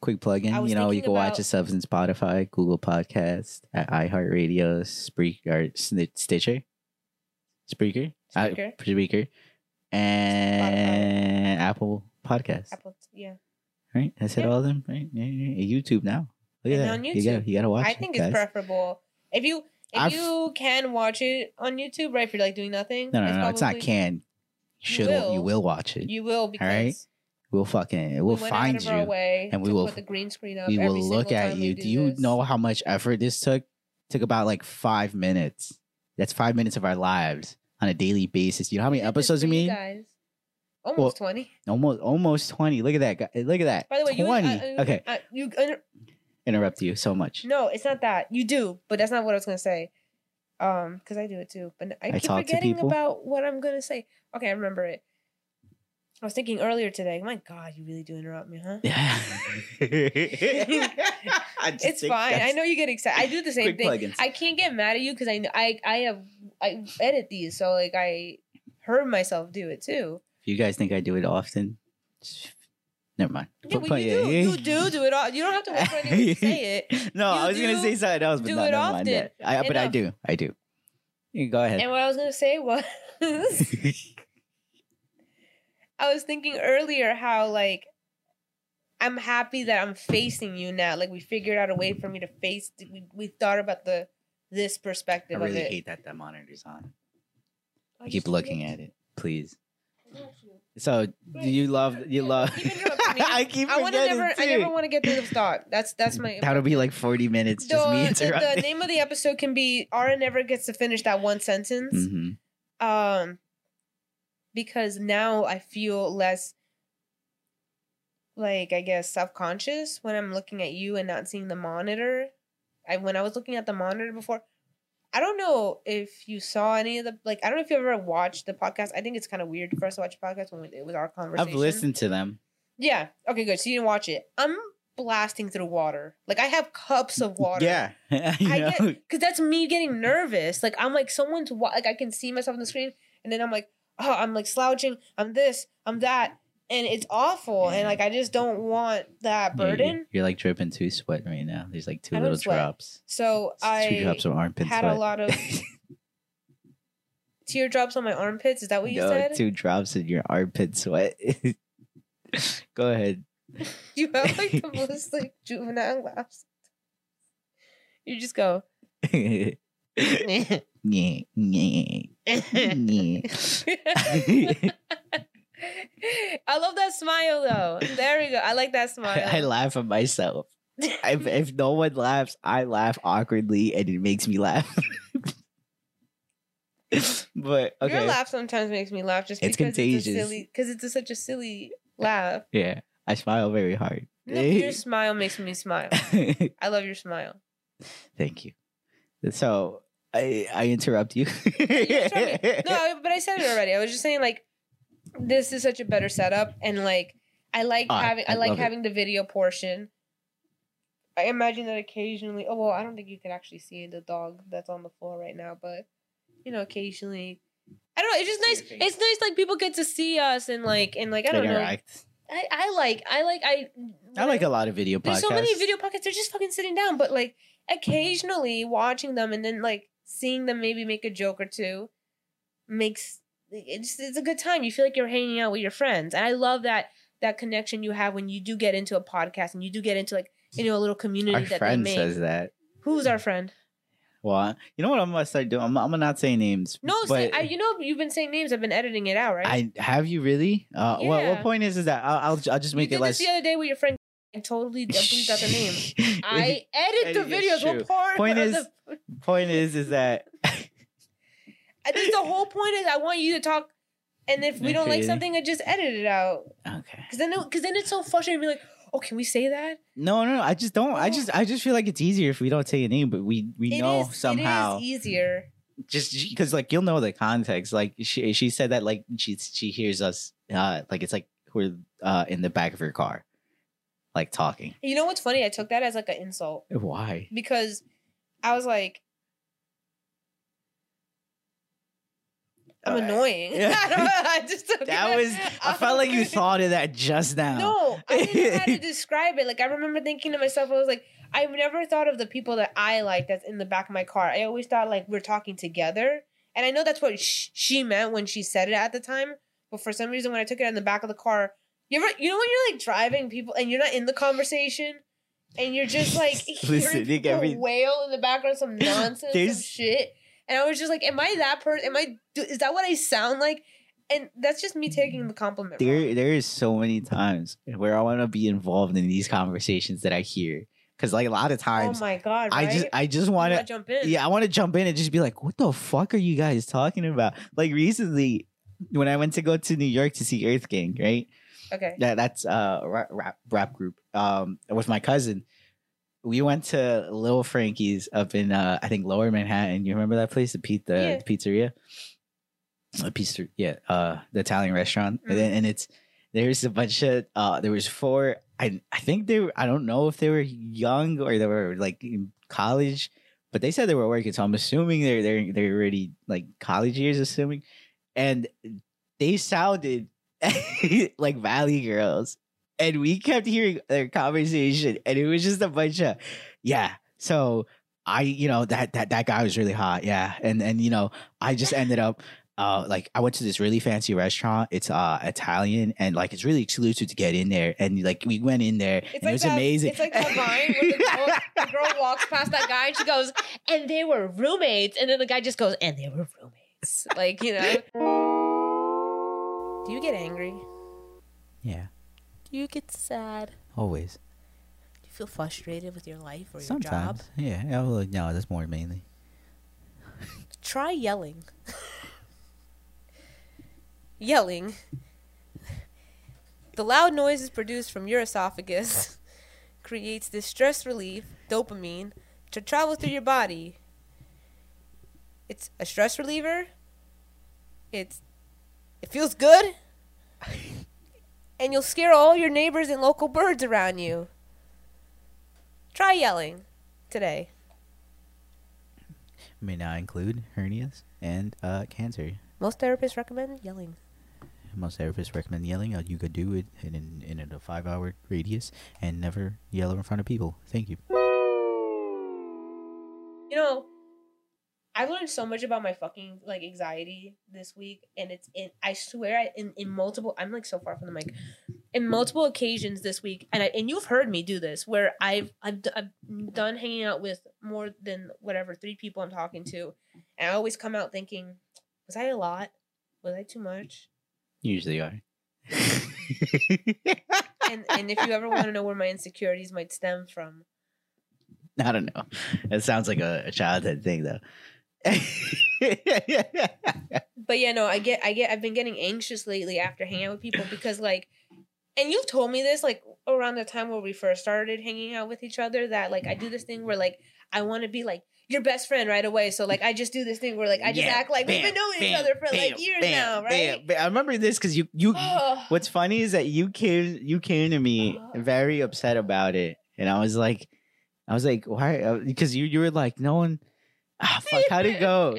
quick plug in. You know, you can watch about- us on Spotify, Google Podcast, at iHeartRadio, Spreaker Stitcher, Spreaker, Spreaker. Spreaker, and Apple Podcast. Apple, yeah, Right, I said Yeah. all of them. Right, Yeah, yeah, yeah. YouTube now. Look at And that. on You gotta, YouTube. you gotta watch I it, think guys. it's preferable if you if I've- you can watch it on YouTube, right? If you're like doing nothing, No, no, no. It's not can. You should. will. You will watch it. You will because right? We'll fucking. We'll we find out of our you. and we will- put the green screen up. We will look at you. do Do you this. know how much effort this took? Took about like five minutes. That's five minutes of our lives on a daily basis. You know how many We did this episodes you made? Guys. Almost twenty. Almost, almost twenty. Look at that. guy- Look at that. By the way, you twenty. uh, uh, okay, uh, you uh, interrupt you so much. no, it's not that you do, but that's not what I was gonna say. Um, because I do it too, but I, I keep forgetting about what I'm gonna say. Okay, I remember it. I was thinking earlier today. My God, you really do interrupt me, huh? Yeah. It's fine. I know you get excited. I do the same thing. plug-ins. I can't get mad at you because I, I I have I edit these, so like I heard myself do it too. You guys think I do it often, never mind. Yeah, Put- well, put- you do. You do do it all. You don't have to wait for anyone to say it. No, You I was gonna say something else, but do no, it never mind that. I, but I do. I do. You go ahead. And what I was gonna say was, I was thinking earlier how like I'm happy that I'm facing you now. Like we figured out a way for me to face. We we thought about the this perspective. I really of it. hate that that monitor's on. I I keep looking at it, please. So, do you love you love? Keep interrupting me. I keep I want to forgetting never. I never want to get through this thought. That's that's my. That'll be like forty minutes just the, me the, the name of the episode can be Ara never gets to finish that one sentence. Mhm. Um, because now I feel less like I guess self conscious when I'm looking at you and not seeing the monitor. I when I was looking at the monitor before, I don't know if you saw any of the like. I don't know if you ever watched the podcast. I think it's kind of weird for us to watch a podcast when it was our conversation. I've listened to them. Yeah. Okay. Good. So you didn't watch it. I'm blasting through water. Like I have cups of water. Yeah, you I get because that's me getting nervous. Like I'm like someone's wa- like I can see myself on the screen, and then I'm like, oh, I'm like slouching. I'm this. I'm that, and it's awful. And like I just don't want that Yeah, you're- burden. You're, like dripping two sweat right now. There's like two I don't little sweat. drops. So I two drops of armpit had sweat. a lot of teardrops on my armpits. Is that what you no, said? two drops in your armpit sweat. Go ahead. You have like the most like juvenile laughs. You just go. yeah, yeah, yeah. I love that smile though. There we go. I like that smile. I, I laugh at myself. If, if no one laughs, I laugh awkwardly, and it makes me laugh. but okay, Your laugh sometimes makes me laugh just It's because it's a contagious. silly because it's a, such a silly laugh. yeah, I smile very hard. No, your smile makes me smile. I love your smile. Thank you. So I I interrupt you. No, but I said it already. I was just saying like this is such a better setup and like I like I- having I, I like love it. having the video portion. I imagine that occasionally. Oh well, I don't think you can actually see the dog that's on the floor right now, but you know, occasionally. I don't know. It's just nice. It's nice, like people get to see us and like and like I don't know. I, I like I like I. I like a lot of video podcasts. There's so many video podcasts. They're just fucking sitting down, but like occasionally watching them and then like seeing them maybe make a joke or two makes it's it's a good time. You feel like you're hanging out with your friends, and I love that that connection you have when you do get into a podcast and you do get into like you know a little community Our that they friend make. says that. Who's our friend? Well, you know what I'm gonna start doing? I'm, I'm gonna not say names. No, but I, you know you've been saying names. I've been editing it out, right? I have you really. Uh, what, what point is is that I'll I'll, I'll just you make did it less. this the other day with your friend. I totally bleeped out the name. I edit the videos. What part? Point is- the, point is is that I think the whole point is I want you to talk, and if we don't like something, I just edit it out. okay. Cause then, because then it's so frustrating. to Be like, oh, can we say that? No, no, I just don't. I Oh. just I just feel like it's easier if we don't say a name, but we we It know is- somehow. it is easier. just because like you'll know the context like she she said that like she she hears us uh like it's like we're uh in the back of her car like talking You know what's funny? I took that as like an insult eh, why because I was like, I'm annoying. Yeah. I, just that it- was i felt like you thought of that just now No, I didn't know how to describe it. Like I remember thinking to myself, I was like, I've never thought of the people that I like that's in the back of my car. I always thought like we're talking together, and I know that's what sh- she meant when she said it at the time. But for some reason, when I took it in the back of the car, you ever, you know, when you're like driving people and you're not in the conversation, and you're just like hearing Listening people every- wail in the background, some nonsense, some shit. And I was just like, "Am I that person? Am I? Is that what I sound like?" And that's just me taking the compliment. wrong. there there is so many times where I want to be involved in these conversations that I hear because like a lot of times, Oh times my god! I just I just want to jump in. yeah I want to jump in and just be like what the fuck are you guys talking about like recently when I went to go to New York to see Earth Gang right Okay. that that's uh rap, rap rap group. Um with my cousin we went to Little Frankie's up in uh I think Lower Manhattan. You remember that place? The pizza Yeah. the pizzeria? A pizza yeah uh the Italian restaurant. And, then, and it's there's a bunch of uh there was four I I think they were I don't know if they were young or they were like in college but they said they were working so I'm assuming they're they're they're already like college years assuming. And they sounded like Valley Girls and we kept hearing their conversation and it was just a bunch of yeah so I you know that that that guy was really hot yeah and and you know I just ended up uh like I went to this really fancy restaurant it's uh Italian and like it's really exclusive to get in there and like we went in there It's and like it was that, amazing It's like that vine where the girl, the girl walks past that guy and she goes, and they were roommates. And then the guy just goes, and they were roommates. Like, you know. Do you get angry? yeah Do you get sad? always Do you feel frustrated with your life or your job? yeah no that's more mainly Try yelling. yelling. The loud noises produced from your esophagus creates this stress relief, dopamine, to travel through your body. It's a stress reliever. It's it feels good. And you'll scare all your neighbors and local birds around you. Try yelling today. may not include hernias and uh cancer Most therapists recommend yelling. most therapists recommend yelling. Uh, you could do it in in, in a five hour radius and never yell in front of people. Thank you. You know, I've learned so much about my fucking like anxiety this week, and it's in. I swear, I, in in multiple. I'm like so far from the mic. In multiple occasions this week, and I and you've heard me do this, where I've I've, d- I've done hanging out with more than whatever three people I'm talking to, and I always come out thinking, was I a lot? Was I too much? Usually are. And and if you ever want to know where my insecurities might stem from, I don't know. It sounds like a, a childhood thing though. but yeah, no, I get, I get, I've been getting anxious lately after hanging out with people because like, and you've told me this like around the time where we first started hanging out with each other that like I do this thing where like I want to be like your best friend right away. So like I just do this thing where like I just Yeah, act like we've been knowing each other for like years bam, now, right? bam, bam. I remember this because you you. Ugh. what's funny is that you came you came to me very upset about it, and I was like, I was like, why? uh, Because you you were like, no one. Ah, fuck. How'd it go?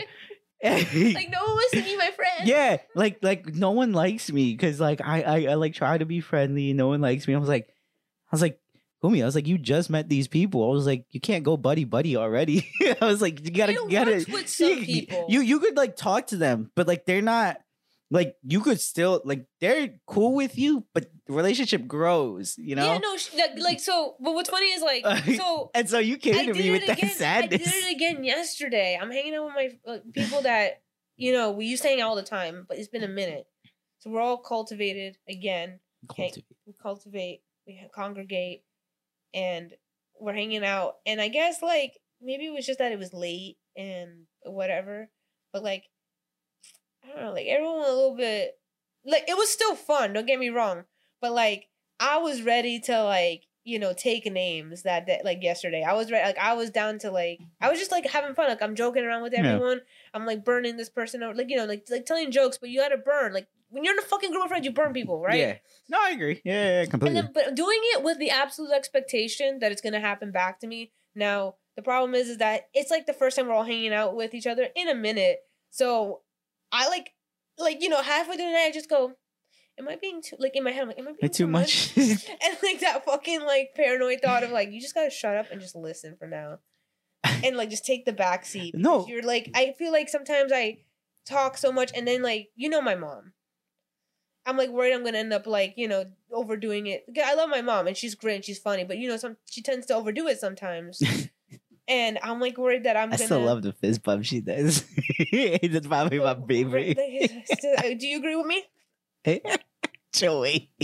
like no one wants to be my friend. yeah, like like no one likes me because like I, I I like try to be friendly. No one likes me. I was like, I was like, homie. I was like, you just met these people. I was like, you can't go buddy buddy already. I was like, you gotta you gotta. with some you, people. you you could like talk to them, but like they're not. Like you could still like they're cool with you, but the relationship grows. You know. Yeah, no, sh- like, like so. But what's funny is like so. and so you came I to me with it that again. sadness. I did it again yesterday. I'm hanging out with my uh, people that you know we used to hang out all the time, but it's been a minute. So we're all cultivated again. Cultivate. We cultivate, we congregate, and we're hanging out. And I guess like maybe it was just that it was late and whatever, but like I don't know, like everyone a little bit like it was still fun. Don't get me wrong, but like I was ready to like you know take names that that like yesterday. I was ready, like I was down to like I was just like having fun. Like I'm joking around with Yeah. everyone. I'm like burning this person out, like you know, like like telling jokes, but you gotta burn. Like when you're in a fucking group of friends, you burn people, right? Yeah. No, I agree. Yeah, yeah, yeah, And completely. then, but doing it with the absolute expectation that it's gonna happen back to me. Now, the problem is, is that it's like the first time we're all hanging out with each other in a minute. So, I like, like you know, halfway through the night, I just go, "Am I being too like in my head? I'm like, am I being too much. and like that fucking like paranoid thought of like, you just gotta shut up and just listen for now, and like just take the back seat. No. you're like, I feel like sometimes I talk so much, and then like you know my mom. I'm like worried I'm gonna end up like you know overdoing it. I love my mom and she's great and she's funny, but you know some she tends to overdo it sometimes. and I'm like worried that I'm I gonna. still love the fist bump she does. That's probably my favorite. Do you agree with me? Joey.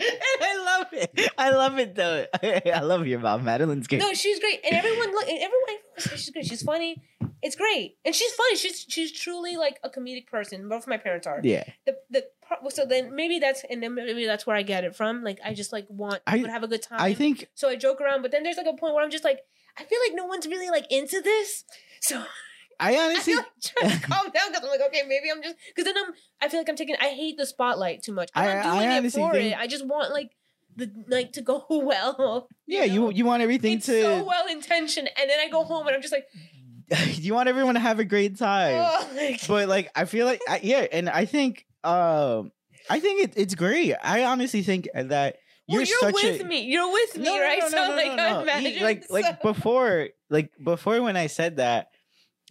I love it. I love it though. I love your mom. Madeline's good. No, she's great, and everyone look. and Everyone she's great. She's funny. It's great, and she's funny. She's she's truly like a comedic person. Both my parents are. Yeah. The the so then maybe that's and then maybe that's where I get it from. Like I just like want I- to have a good time. I think so. I joke around, but then there's like a point where I'm just like, I feel like no one's really like into this. So I I honestly feel like trying to calm down because I'm like, okay, maybe I'm just because then I'm. I feel like I'm taking. I hate the spotlight too much. I'm I- not I doing it for think- it. I just want like the night to go well. Yeah, you know? you want everything It's to so well intentioned, and then I go home and I'm just like, you want everyone to have a great time. oh, like But like I feel like I, yeah, and I think um I think it, it's great. I honestly think that you're, you're such with a me. You're with me, No, right? no, no, so like no, I no. imagine You- like like before like before when I said that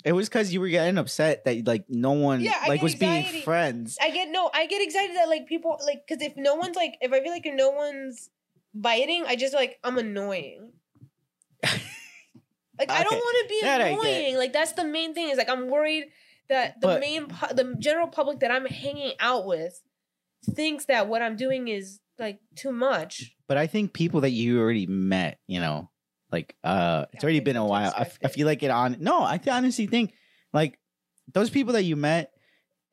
it was because you were getting upset that like no one Yeah, like was being friends. I get no, I get excited that like people like because if no one's like if I feel like if no one's biting, I just like I'm annoying. Like I don't want to be that annoying. Like that's the main thing. Is like I'm worried that the But- main pu- the general public that I'm hanging out with thinks that what I'm doing is like too much. But I think people that you already met, you know, like uh it's already been a while. I, f- I feel like it on no, I honestly think like those people that you met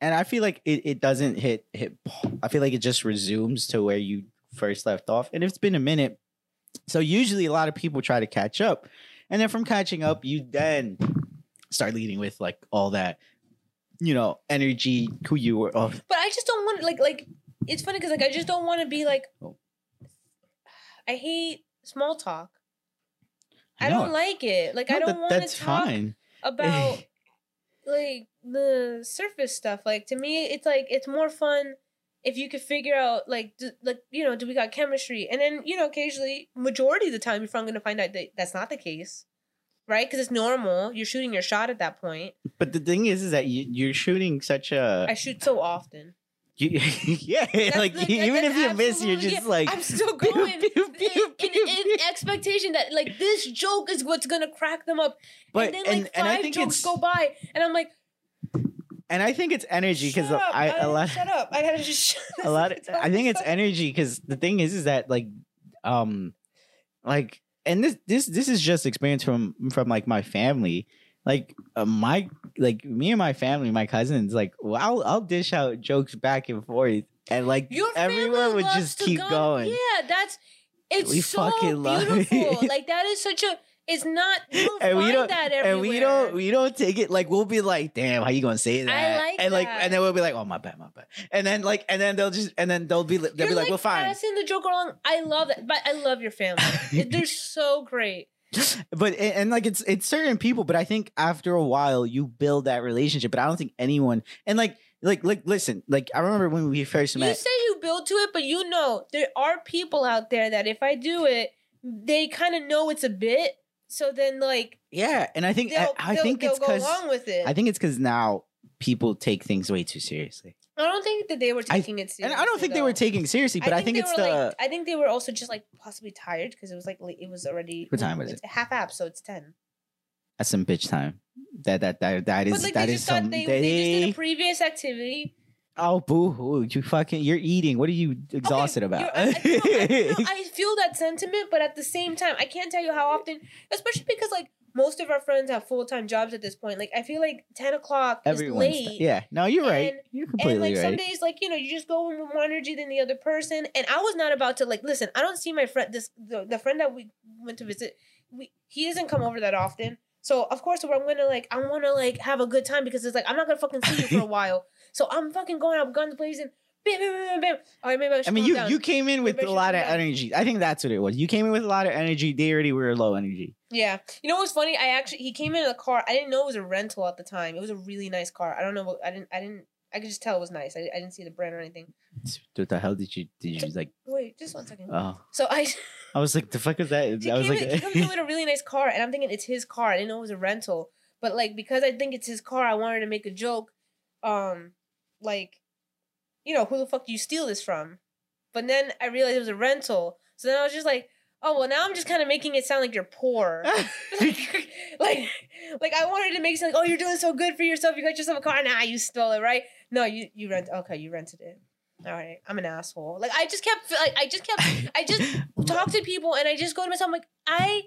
and I feel like it, it doesn't hit hit I feel like it just resumes to where you first left off. And it's been a minute. So usually a lot of people try to catch up. And then from catching up, you then start leading with like all that, you know, energy, who you were. Oh, But I just don't want like like it's funny because like I just don't want to be like. I hate small talk. I no, don't like it. Like I don't that- want to talk fine. about like the surface stuff. Like to me, it's like it's more fun if you could figure out like do, like you know do we got chemistry, and then you know occasionally majority of the time you're probably gonna find out that that's not the case, right? Because it's normal. You're shooting your shot at that point. But the thing is, is that you, you're shooting such a I shoot so often. You, yeah, That's like the- even if you miss, you're just like I'm still going pew, in, pew, in- pew, in pew. expectation that like this joke is what's gonna crack them up. But and then like and five I think jokes it's go by, and I'm like, and I think it's energy because up. I a lot shut up. I gotta just shut a lot of, up. I think it's energy because the thing is is that like um like and this this this is just experience from from like my family like uh, my like me and my family my cousins like well, I'll I'll dish out jokes back and forth and like Your everyone would just keep go- going Yeah, that's it's We so fucking it. beautiful. like that is such a. It's not. You don't And we don't- that everywhere. and we don't we don't take it like we'll be like damn how you gonna say that I like and like that. and then we'll be like oh my bad my bad and then like and then they'll just and then they'll be they'll You're be like like well fine passing the joke along. I love that, but I love your family. They're so great. But and, and like it's it's certain people but i think after a while you build that relationship but i don't think anyone and like like like listen like i remember when we first met. You say you build to it, but you know there are people out there that if I do it, they kind of know it's a bit. So then, like, yeah and i think i, I think it's because it. i think it's because now people take things way too seriously I don't think that they were I- taking it seriously. and i don't think they were taking it seriously but i think, they it's the Like, I think they were also just like possibly tired because it was like late, it was already. What time was it? Half app, so it's ten. that's some bitch time that that that that is like that they is some they, they just did a previous activity. oh boo hoo you fucking you're eating what are you exhausted Okay, about I, I, no, I, no, I feel that sentiment, but at the same time, I can't tell you how often, especially because like most of our friends have full time jobs at this point. Like I feel like ten o'clock everyone's is late. yeah no you're right And- you're completely right. And completely like some days, like you know, you just go in with more energy than the other person. And I was not about to like listen. I don't see my friend this the, the friend that we went to visit. We he doesn't come over that often. So of course, I'm gonna like I want to like have a good time because it's like I'm not gonna fucking see you for a while. So I'm fucking going out guns blazing. Oh, I mean, you you came in with a lot of down. energy. I think that's what it was. You came in with a lot of energy. They already were low energy. Yeah. You know what's funny? I actually he came in a car. I didn't know it was a rental at the time. It was a really nice car. I don't know. What, I didn't. I didn't. I could just tell it was nice. I, I didn't see the brand or anything. What the hell did you did you like? Wait, just one second. Oh. So I. I was like, the fuck is that? He I was like, in, he comes in with a really nice car, and I'm thinking it's his car. I didn't know it was a rental, but like because I think it's his car, I wanted to make a joke. Um, like you know, who the fuck do you steal this from? But then I realized it was a rental. So then I was just like, oh well, now I'm just kind of making it sound like you're poor. like, like, like I wanted to make it sound like, oh, you're doing so good for yourself. You got yourself a car. Nah, you stole it, right? No, you you rent. Okay, you rented it. All right, I'm an asshole. Like I just kept, like I just kept, I just talk to people and I just go to myself I'm like, I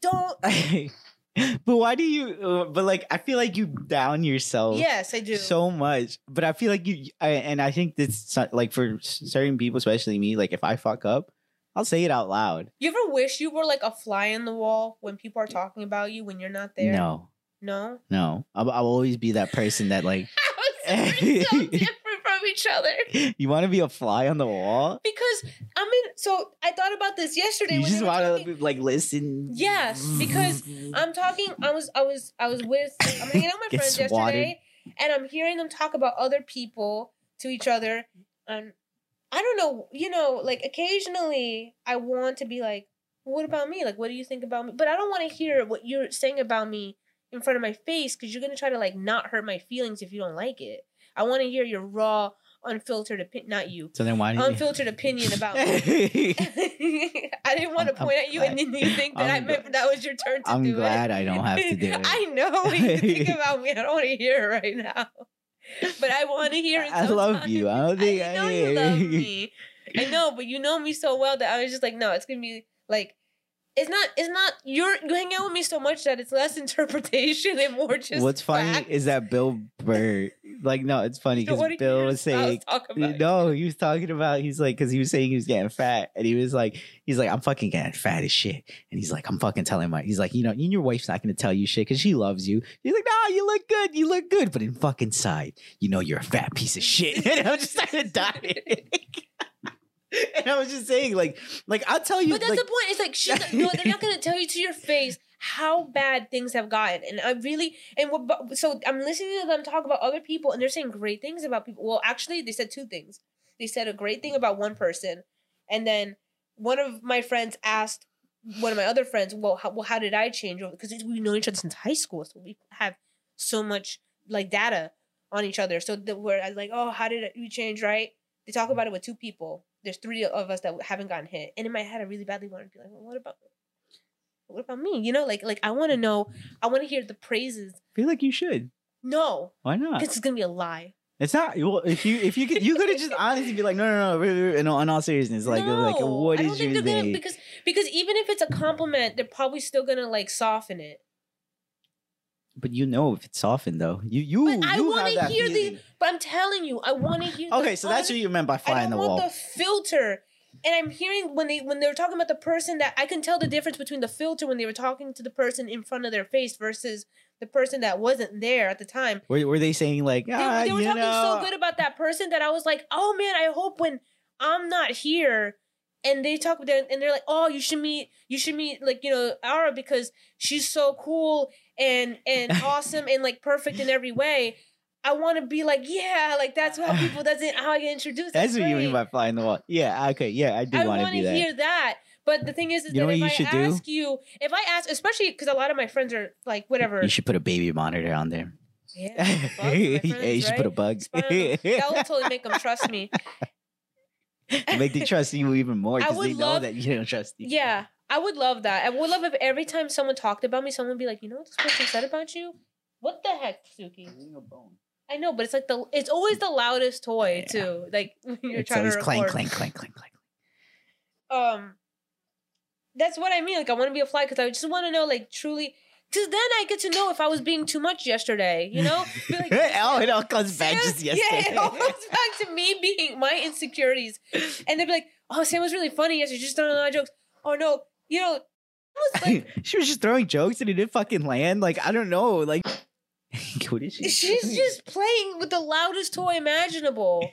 don't. but why do you? Uh, but like, I feel like you down yourself. Yes, I do. So much, but I feel like you, I, and I think this, like, for certain people, especially me, like, if I fuck up, I'll say it out loud. You ever wish you were like a fly in the wall when people are talking about you when you're not there? No. No. No. I'll, I'll always be that person that like. so different each other. You want to be a fly on the wall? Because I mean, so I thought about this yesterday. You just want to like listen. Yes, because I'm talking. I was, I was, I was with. I'm hanging out with my friends swatted. yesterday, and I'm hearing them talk about other people to each other, and I don't know, you know, like occasionally I want to be like, what about me? Like, what do you think about me? But I don't want to hear what you're saying about me in front of my face because you're going to try to like not hurt my feelings if you don't like it. I want to hear your raw, unfiltered opinion, not you. So then why unfiltered you... Unfiltered opinion about me? I didn't want to point I'm, at you, and then you think that I'm, I meant that was your turn to I'm do it. I'm glad I don't have to do it. I know what you think about me. I don't want to hear it right now but I want to hear it. I love you. I don't think I know I, you love me. I know, but you know me so well that I was just like, no, it's gonna be like it's not it's not you're you hang out with me so much that it's less interpretation and more just what's funny facts. is that bill burr like no it's funny because so bill was saying no he was talking about he's like because he was saying he was getting fat and he was like he's like i'm fucking getting fat as shit and he's like i'm fucking telling my he's like you know and your wife's not gonna tell you shit because she loves you. He's like no you look good you look good. But in fucking side you know you're a fat piece of shit. And i'm just started dying and I was just saying, like, like I'll tell you. But that's like, the point. It's like she's like, no, they're not gonna tell you to your face how bad things have gotten. And I really and what, so I'm listening to them talk about other people, and they're saying great things about people. Well, actually, they said two things. They said a great thing about one person, and then one of my friends asked one of my other friends, "Well, how, well, how did I change?" Because we've known each other since high school, so we have so much like data on each other. So I was like, "Oh, how did we change?" Right? They talk about it with two people there's three of us that haven't gotten hit. And in my head, I really badly want to be like, well, what about what about me? You know, like like I want to know. I want to hear the praises. I feel like you should. No. Why not? Because it's gonna be a lie. It's not. Well, if you if you could you could have just honestly be like, no, no, no, in all, in all seriousness, like no, like what is your thing? Because because even if it's a compliment, they're probably still gonna like soften it. But you know if it's softened though. You you but I want to hear feeling. the. But I'm telling you, I want to hear. Okay, so that's what you meant by flying the wall. I want the filter, and I'm hearing when they when they were talking about the person that I can tell the difference between the filter when they were talking to the person in front of their face versus the person that wasn't there at the time. Were, were they saying like ah, they, they were talking know. so good about that person that I was like, oh man, I hope when I'm not here and they talk about and they're like, oh, you should meet, you should meet like you know Ara because she's so cool and and awesome and like perfect in every way. I want to be like, yeah, like that's how people. That's. How I get introduced. That's, that's what you mean by flying the wall. Yeah. Okay. Yeah, I do want to do that. hear that. But the thing is, is you that if I ask do? you, if I ask, especially because a lot of my friends are like, whatever. You should put a baby monitor on there. Yeah, friends, yeah, you should right? put a bug. that will totally make them trust me. Make them trust you even more because they know that you don't trust you. Yeah, I would love that. I would love if every time someone talked about me, someone would be like, you know what this person said about you? What the heck, Suki? I know, but it's like the it's always the loudest toy yeah. too. Like you're it's trying to record. clank, clank, clank, clank, clank. Um, that's what I mean. Like I want to be a fly because I just want to know, like, truly. Because then I get to know if I was being too much yesterday, you know? Like, oh, it all comes back just yesterday. Yeah, it all comes back to me being my insecurities. And they'd be like, oh, Sam was really funny yesterday, just throwing a lot of jokes. Oh, no, you know, was like, she was just throwing jokes and it didn't fucking land. Like, I don't know. Like, what is she? She's just playing with the loudest toy imaginable.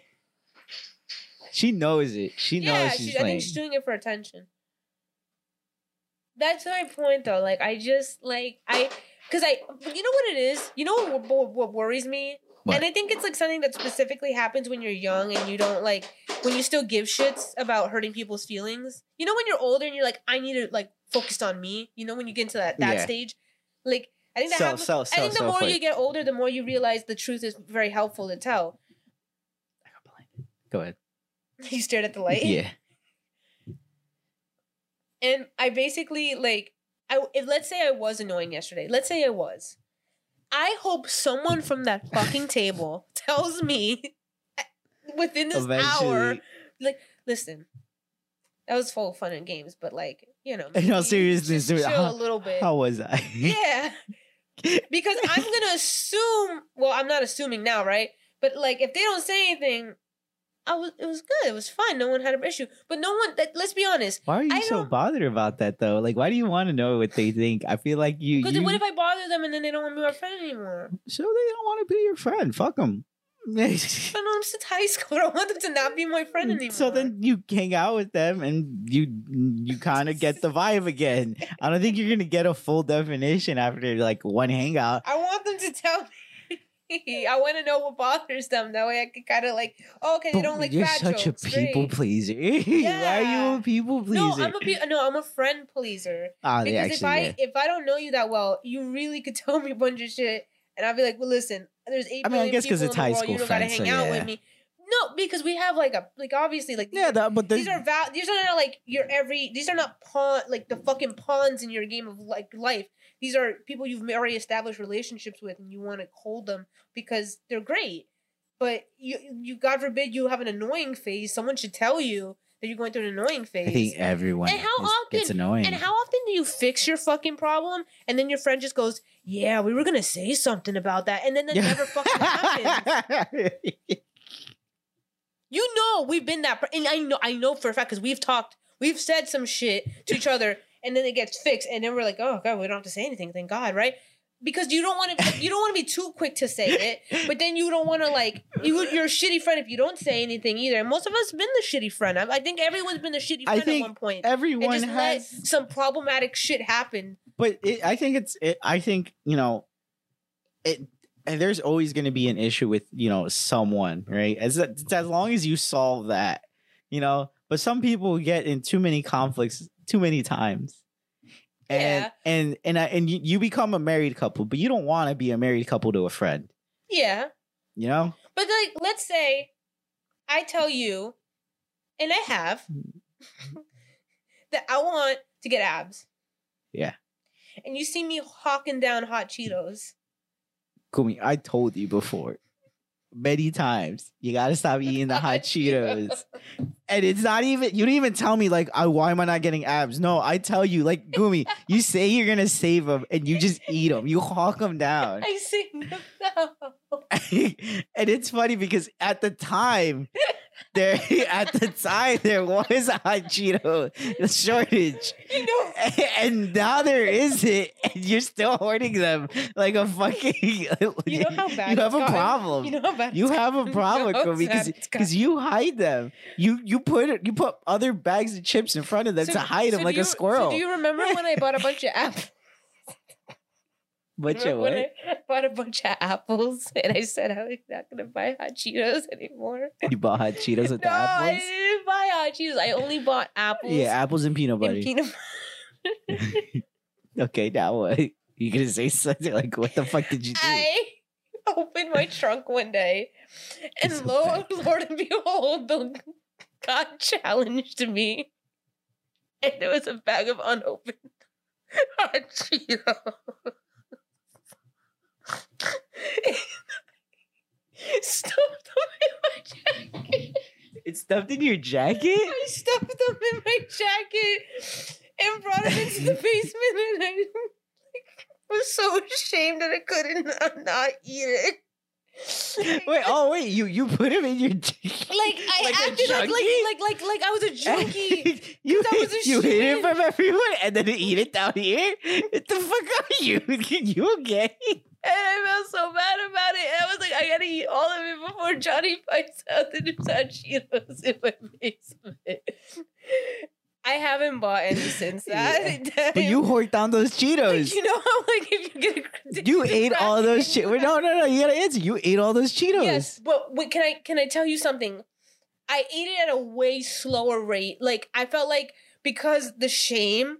She knows it. She knows yeah, she's she, playing. I think she's doing it for attention. That's my point, though. Like, I just like I, because I, you know what it is. You know what, what, what worries me, what? and I think it's like something that specifically happens when you're young and you don't like when you still give shits about hurting people's feelings. You know, when you're older and you're like, I need to like focus on me. You know, when you get into that that yeah. stage, like I think that happens, I think the more you get older, the more you realize the truth is very helpful to tell. I got blinded. Go ahead. You stared at the light. Yeah. And I basically like I if let's say I was annoying yesterday. Let's say I was. I hope someone from that fucking table tells me within this hour, like, listen, that was full of fun and games, but like, you know, In all maybe just dude, chill how- a little bit. How was I? Yeah. because I'm gonna assume well, I'm not assuming now, right? But like if they don't say anything, I was it was good. It was fine. No one had an issue. But no one that, let's be honest. Why are you I so don't- bothered about that though? Like, why do you want to know what they think? I feel like you. Because you what if I bother them and then they don't want to be my friend anymore? so they don't want to be your friend. Fuck them. I know I'm since high school. I don't want them to not be my friend anymore. Mm, so then you hang out with them and you you kind of get the vibe again. I don't think you're gonna get a full definition after like one hangout. I want them to tell me. I want to know what bothers them. That way I can kind of like, oh, okay, they don't like you're such jokes. a people Great. pleaser. Why are you Yeah. a people pleaser? No, I'm a pe- no, I'm a friend pleaser. Ah, Because if I yeah. if I don't know you that well, you really could tell me a bunch of shit, and I'll be like, well, listen, there's eight I mean, I guess because it's high school You don't gotta friends, hang so out yeah. with me. No, because we have like a like obviously like yeah, that, but these are val- these are not like your every these are not pawn like the fucking pawns in your game of like life. These are people you've already established relationships with and you want to hold them because they're great. But you you God forbid you have an annoying phase, someone should tell you that you're going through an annoying phase. I think everyone And how is- gets often- annoying. And how often do you fix your fucking problem and then your friend just goes, "Yeah, we were going to say something about that." And then that never fucking happens. You know, we've been that, per- and I know, I know for a fact because we've talked, we've said some shit to each other, and then it gets fixed, and then we're like, oh god, we don't have to say anything, thank God, right? Because you don't want to, you don't want to be too quick to say it, but then you don't want to like, you, you're a shitty friend if you don't say anything either. And most of us have been the shitty friend. I, I think everyone's been the shitty I friend at one point. And everyone just has let some problematic shit happen. but it, I think it's. It, I think you know, it. And there's always going to be an issue with you know someone, right? As as long as you solve that, you know. But some people get in too many conflicts too many times, and Yeah. and and I, and you, you become a married couple, but you don't want to be a married couple to a friend, Yeah. you know. But like, let's say I tell you, and I have, that I want to get abs. Yeah. And you see me hawking down hot Cheetos. Kumi, I told you before many times you got to stop eating the hot Cheetos. And it's not even you don't even tell me like, I, why am I not getting abs? No, I tell you like, Gumi, you say you're gonna save them and you just eat them. You hawk them down. I see no. no. and it's funny because at the time, there at the time there was a hot Cheeto shortage. You know, And now there isn't, and you're still hoarding them like a fucking. you know how bad you have a gotten? problem. You know how bad You have a problem You because because you hide them. You you put you put other bags of chips in front of them So- to hide them like do a squirrel. So do you remember when I bought a bunch of apples? But you Remember what? ¿eh? I bought a bunch of apples and I said I was not gonna buy hot Cheetos anymore? You bought hot Cheetos with no, the I didn't buy hot Cheetos. I only bought apples. Yeah, apples and peanut butter. and peanut okay, now what? You gonna say something like, "What the fuck did you do?" I opened my trunk one day, and So lo, bad. Lord and behold, the God challenged me, and there was a bag of unopened hot Cheetos. Stuffed them in my jacket. It's stuffed in your jacket. I stuffed them in my jacket and brought them into the basement, and I was so ashamed that I couldn't not, not eat it. Wait, oh wait, you you put them in your jacket. like I Like a acted like, like like like like I was a junkie. you I was a you hid it from everyone and then eat it down here. What the fuck are you? you okay? And I felt so bad about it. And I was like, I gotta eat all of it before Johnny finds out that there's hot Cheetos in my basement. I haven't bought any since that. But you hoard down those Like, Cheetos. you know how like if you get a, You ate all those Cheetos. No, no, no. You gotta answer. You ate all those Cheetos. Yes, but wait, can I can I tell you something? I ate it at a way slower rate. Like I felt like because the shame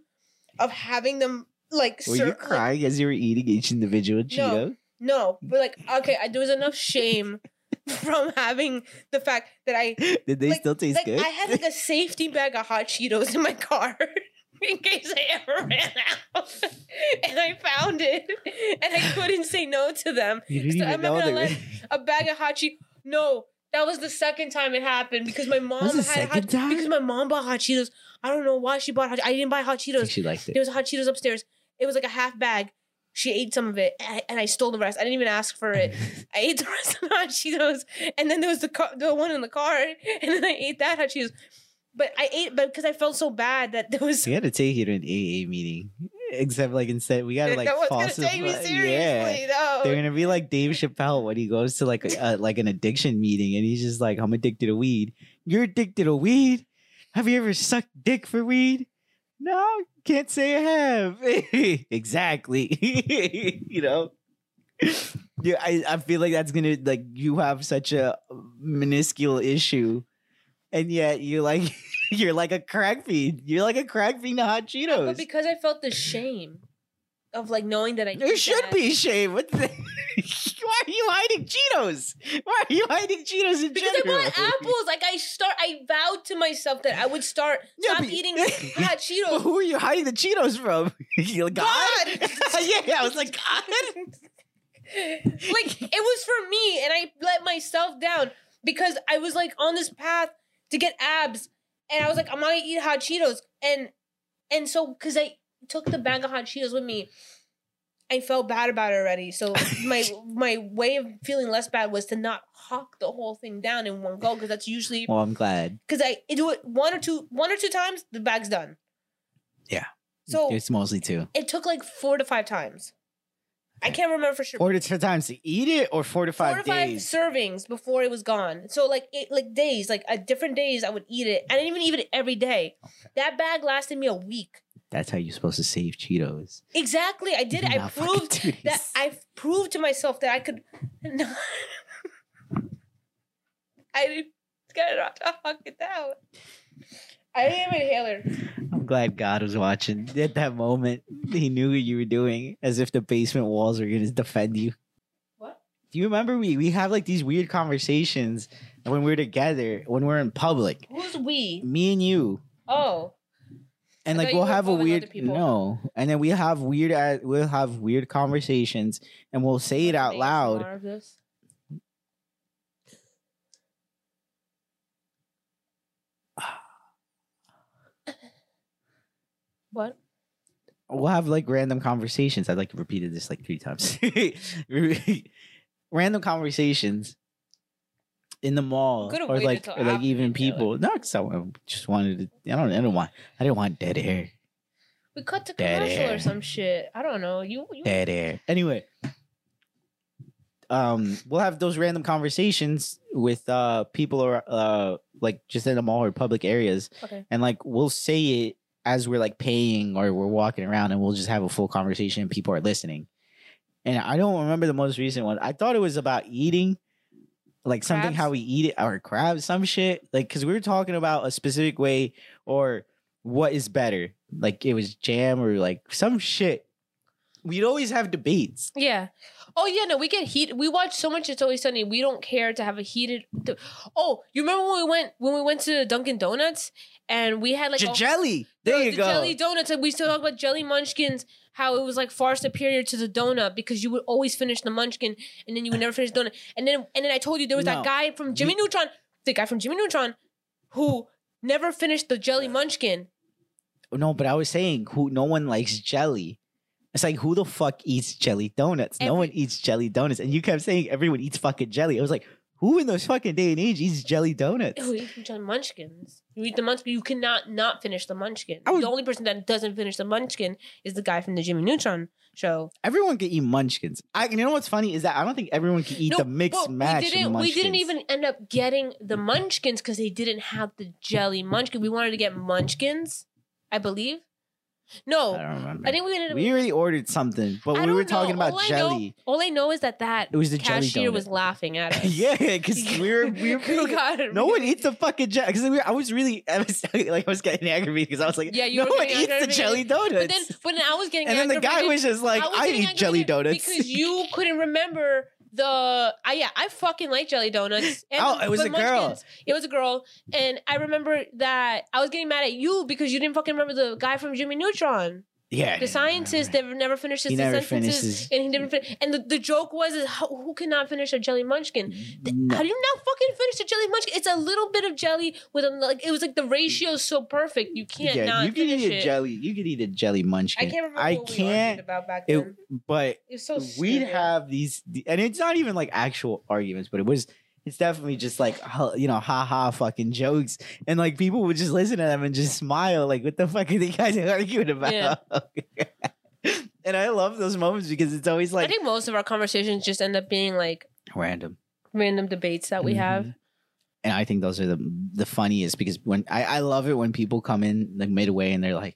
of having them like Were you like- crying as you were eating each individual Cheeto? No, but like okay, I, there was enough shame from having the fact that I Did they like- still taste like good? I had like a safety bag of hot Cheetos in my car in case I ever ran out, and I found it, and I couldn't say no to them. you didn't so I'm not gonna let-. A bag of hot Cheetos. No, that was the second time it happened because my mom had hot, because my mom bought hot Cheetos. I don't know why she bought hot. I didn't buy hot Cheetos. she liked it. There was hot Cheetos upstairs. It was like a half bag. She ate some of it, and I, and I stole the rest. I didn't even ask for it. I ate the rest of the hot Cheetos, and then there was the car, the one in the car, and then I ate that hot Cheetos. But I ate, but because I felt so bad that there was. We had to take you to an AA meeting. Except like instead we gotta like no one's gonna take me Yeah. seriously, though. They're gonna be like Dave Chappelle when he goes to like a, uh, like an addiction meeting and he's just like, "I'm addicted to weed." You're addicted to weed? Have you ever sucked dick for weed? No, can't say I have. exactly. you know. Yeah, I, I feel like that's gonna like you have such a minuscule issue, and yet you're like you're like a crack fiend. You're like a crack fiend to hot Cheetos. But because I felt the shame of like knowing that I. There should that. be shame. What the- Why are you hiding Cheetos? Why are you hiding Cheetos in Because I want apples. Like I start, I vowed to myself that I would start Yeah, stop but- eating hot Cheetos. But who are you hiding the Cheetos from? God? God! yeah, I was like, God. like it was for me, and I let myself down because I was like on this path to get abs, and I was like, I'm not gonna eat hot Cheetos, and and so because I took the bag of hot Cheetos with me. I felt bad about it already. So my my way of feeling less bad was to not hawk the whole thing down in one go because that's usually Well, I'm glad. because I do it one or two one or two times the bag's done. Yeah. So It's mostly two. it took like four to five times. I can't remember for sure. Four to two times to eat it or four to five four to five days? servings before it was gone. So like it like days, like at different days I would eat it. I didn't even eat it every day. That bag lasted me a week. That's how you're supposed to save Cheetos. Exactly. I did. I proved that. I proved to myself that I could no I didn't get it to hug it down. I didn't have an inhaler. I'm glad God was watching. At that moment, he knew what you were doing, as if the basement walls were going to defend you. What? Do you remember we we have like these weird conversations when we're together, when we're in public, Who's we? me and you, Oh. And I like we'll have a weird no, and then we have weird uh, we'll have weird conversations, and we'll say it out loud. What? We'll have like random conversations. I'd like to repeated this like three times. random conversations in the mall, or like, or like even people. No, because I just wanted to. I don't. I don't want. I didn't want dead air. We cut to Dead commercial air. or some shit. I don't know. You, you dead air. Anyway, um, we'll have those random conversations with uh people or uh like just in the mall or public areas, okay? and like we'll say it as we're like paying or we're walking around, and we'll just have a full conversation. and People are listening, and I don't remember the most recent one. I thought it was about eating. Like something how we eat it, or crabs, some shit. Like, cause we were talking about a specific way or what is better. Like it was jam or like some shit. We'd always have debates. Yeah. Oh yeah, no, we get heat. We watch so much. It's always sunny. We don't care to have a heated. oh, you remember when we went when we went to Dunkin' Donuts and we had like J- a- jelly. There the, you the go. jelly donuts, and we still talk about jelly munchkins. How it was like far superior to the donut because you would always finish the munchkin and then you would never finish the donut. And then and then I told you there was No. that guy from Jimmy We- Neutron, the guy from Jimmy Neutron, who never finished the jelly munchkin. no, but I was saying who no one likes jelly. It's like who the fuck eats jelly donuts? no one eats jelly donuts. And you kept saying everyone eats fucking jelly. I was like, who in this fucking day and age eats jelly donuts? Who eats munchkins? You eat the munchkin. You cannot not finish the munchkin. The only person that doesn't finish the munchkin is the guy from the Jimmy Neutron show. Everyone can eat munchkins. I you know what's funny is that I don't think everyone can eat No, the mixed match. We didn't. We didn't even end up getting the munchkins because they didn't have the jelly munchkin. We wanted to get munchkins, I believe. No, I don't remember. I think we ended up. we already ordered something, but I we were talking about All I jelly. Know, all I know is that that It was the jelly cashier was laughing at us. yeah, because we were we were We got it No one eats the fucking jelly. Because I was really, I was like, I was getting aggravated because I was like, Yeah, you no one eats the jelly donuts. But then when I was getting and then the guy was just like, was I, eat jelly donuts. because you couldn't remember the I yeah, I fucking like jelly donuts. And Oh, it was a girl. Munchkins- It was a girl, and I remember that I was getting mad at you because you didn't fucking remember the guy from Jimmy Neutron, Yeah. the scientist never finished his He never sentences, finishes. and he didn't. Fin- and the, the joke was, is how, who cannot finish a jelly munchkin? No. How do you not fucking finish a jelly munchkin? It's a little bit of jelly with a like. It was like the ratio is so perfect. You can't yeah, not you could eat a it. jelly. You could eat a jelly munchkin. I can't remember I can't. about back It, then. but It so we'd have these, and it's not even like actual arguments, but it was. It's definitely just like you know, ha ha, fucking jokes, and like people would just listen to them and just smile, like, "What the fuck are you guys arguing about?" Yeah. and I love those moments because it's always like I think most of our conversations just end up being like random. random debates that we have. Mhm. And I think those are the the funniest because when I, I love it when people come in like midway and they're like,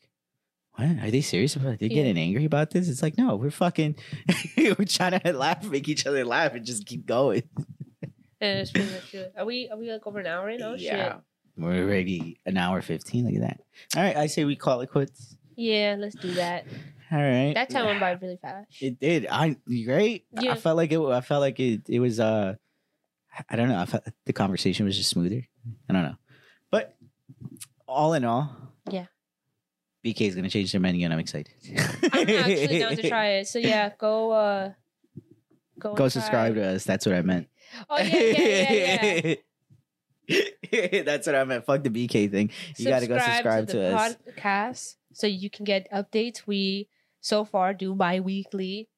"What are they serious about? They're Yeah. getting angry about this?" It's like, no, we're fucking, we're trying to laugh, make each other laugh, and just keep going. And it's pretty much it. Are we are we like over an hour now? Oh shit. we're already an hour fifteen. Look at that. All right, I say we call it quits. Yeah, let's do that. All right, That time went by really fast. It did. I great. Yeah. I felt like it. I felt like it. It was. Uh, I don't know. I felt the conversation was just smoother. I don't know, but all in all, Yeah. BK is gonna change their menu, and I'm excited. I'm actually down to try it. So yeah, go uh go Go subscribe to us. That's what I meant. Oh yeah, yeah, yeah, yeah. That's what I meant. Fuck the BK thing. You gotta go subscribe to, the us. podcast so you can get updates. We so far do bi-weekly.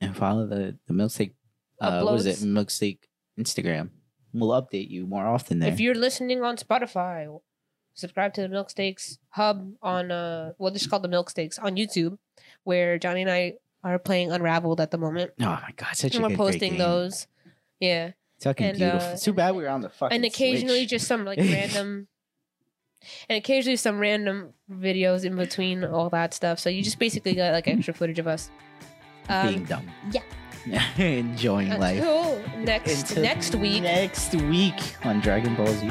and follow the the MilkSteak. Uh, what is it? MilkSteak Instagram. We'll update you more often there. If you're listening on Spotify, subscribe to the Milksteaks Hub on uh well this is called the Milksteaks on YouTube, where Johnny and I are playing Unraveled at the moment. oh my god, such a and we're good, great posting those. Yeah. It's fucking and, beautiful. uh, It's too bad we were on the fucking. and occasionally Switch. just some like random and occasionally some random videos in between all that stuff. So you just basically got like extra footage of us. being Um, dumb. yeah. enjoying life. next Until next week. Next week on Dragon Ball Z.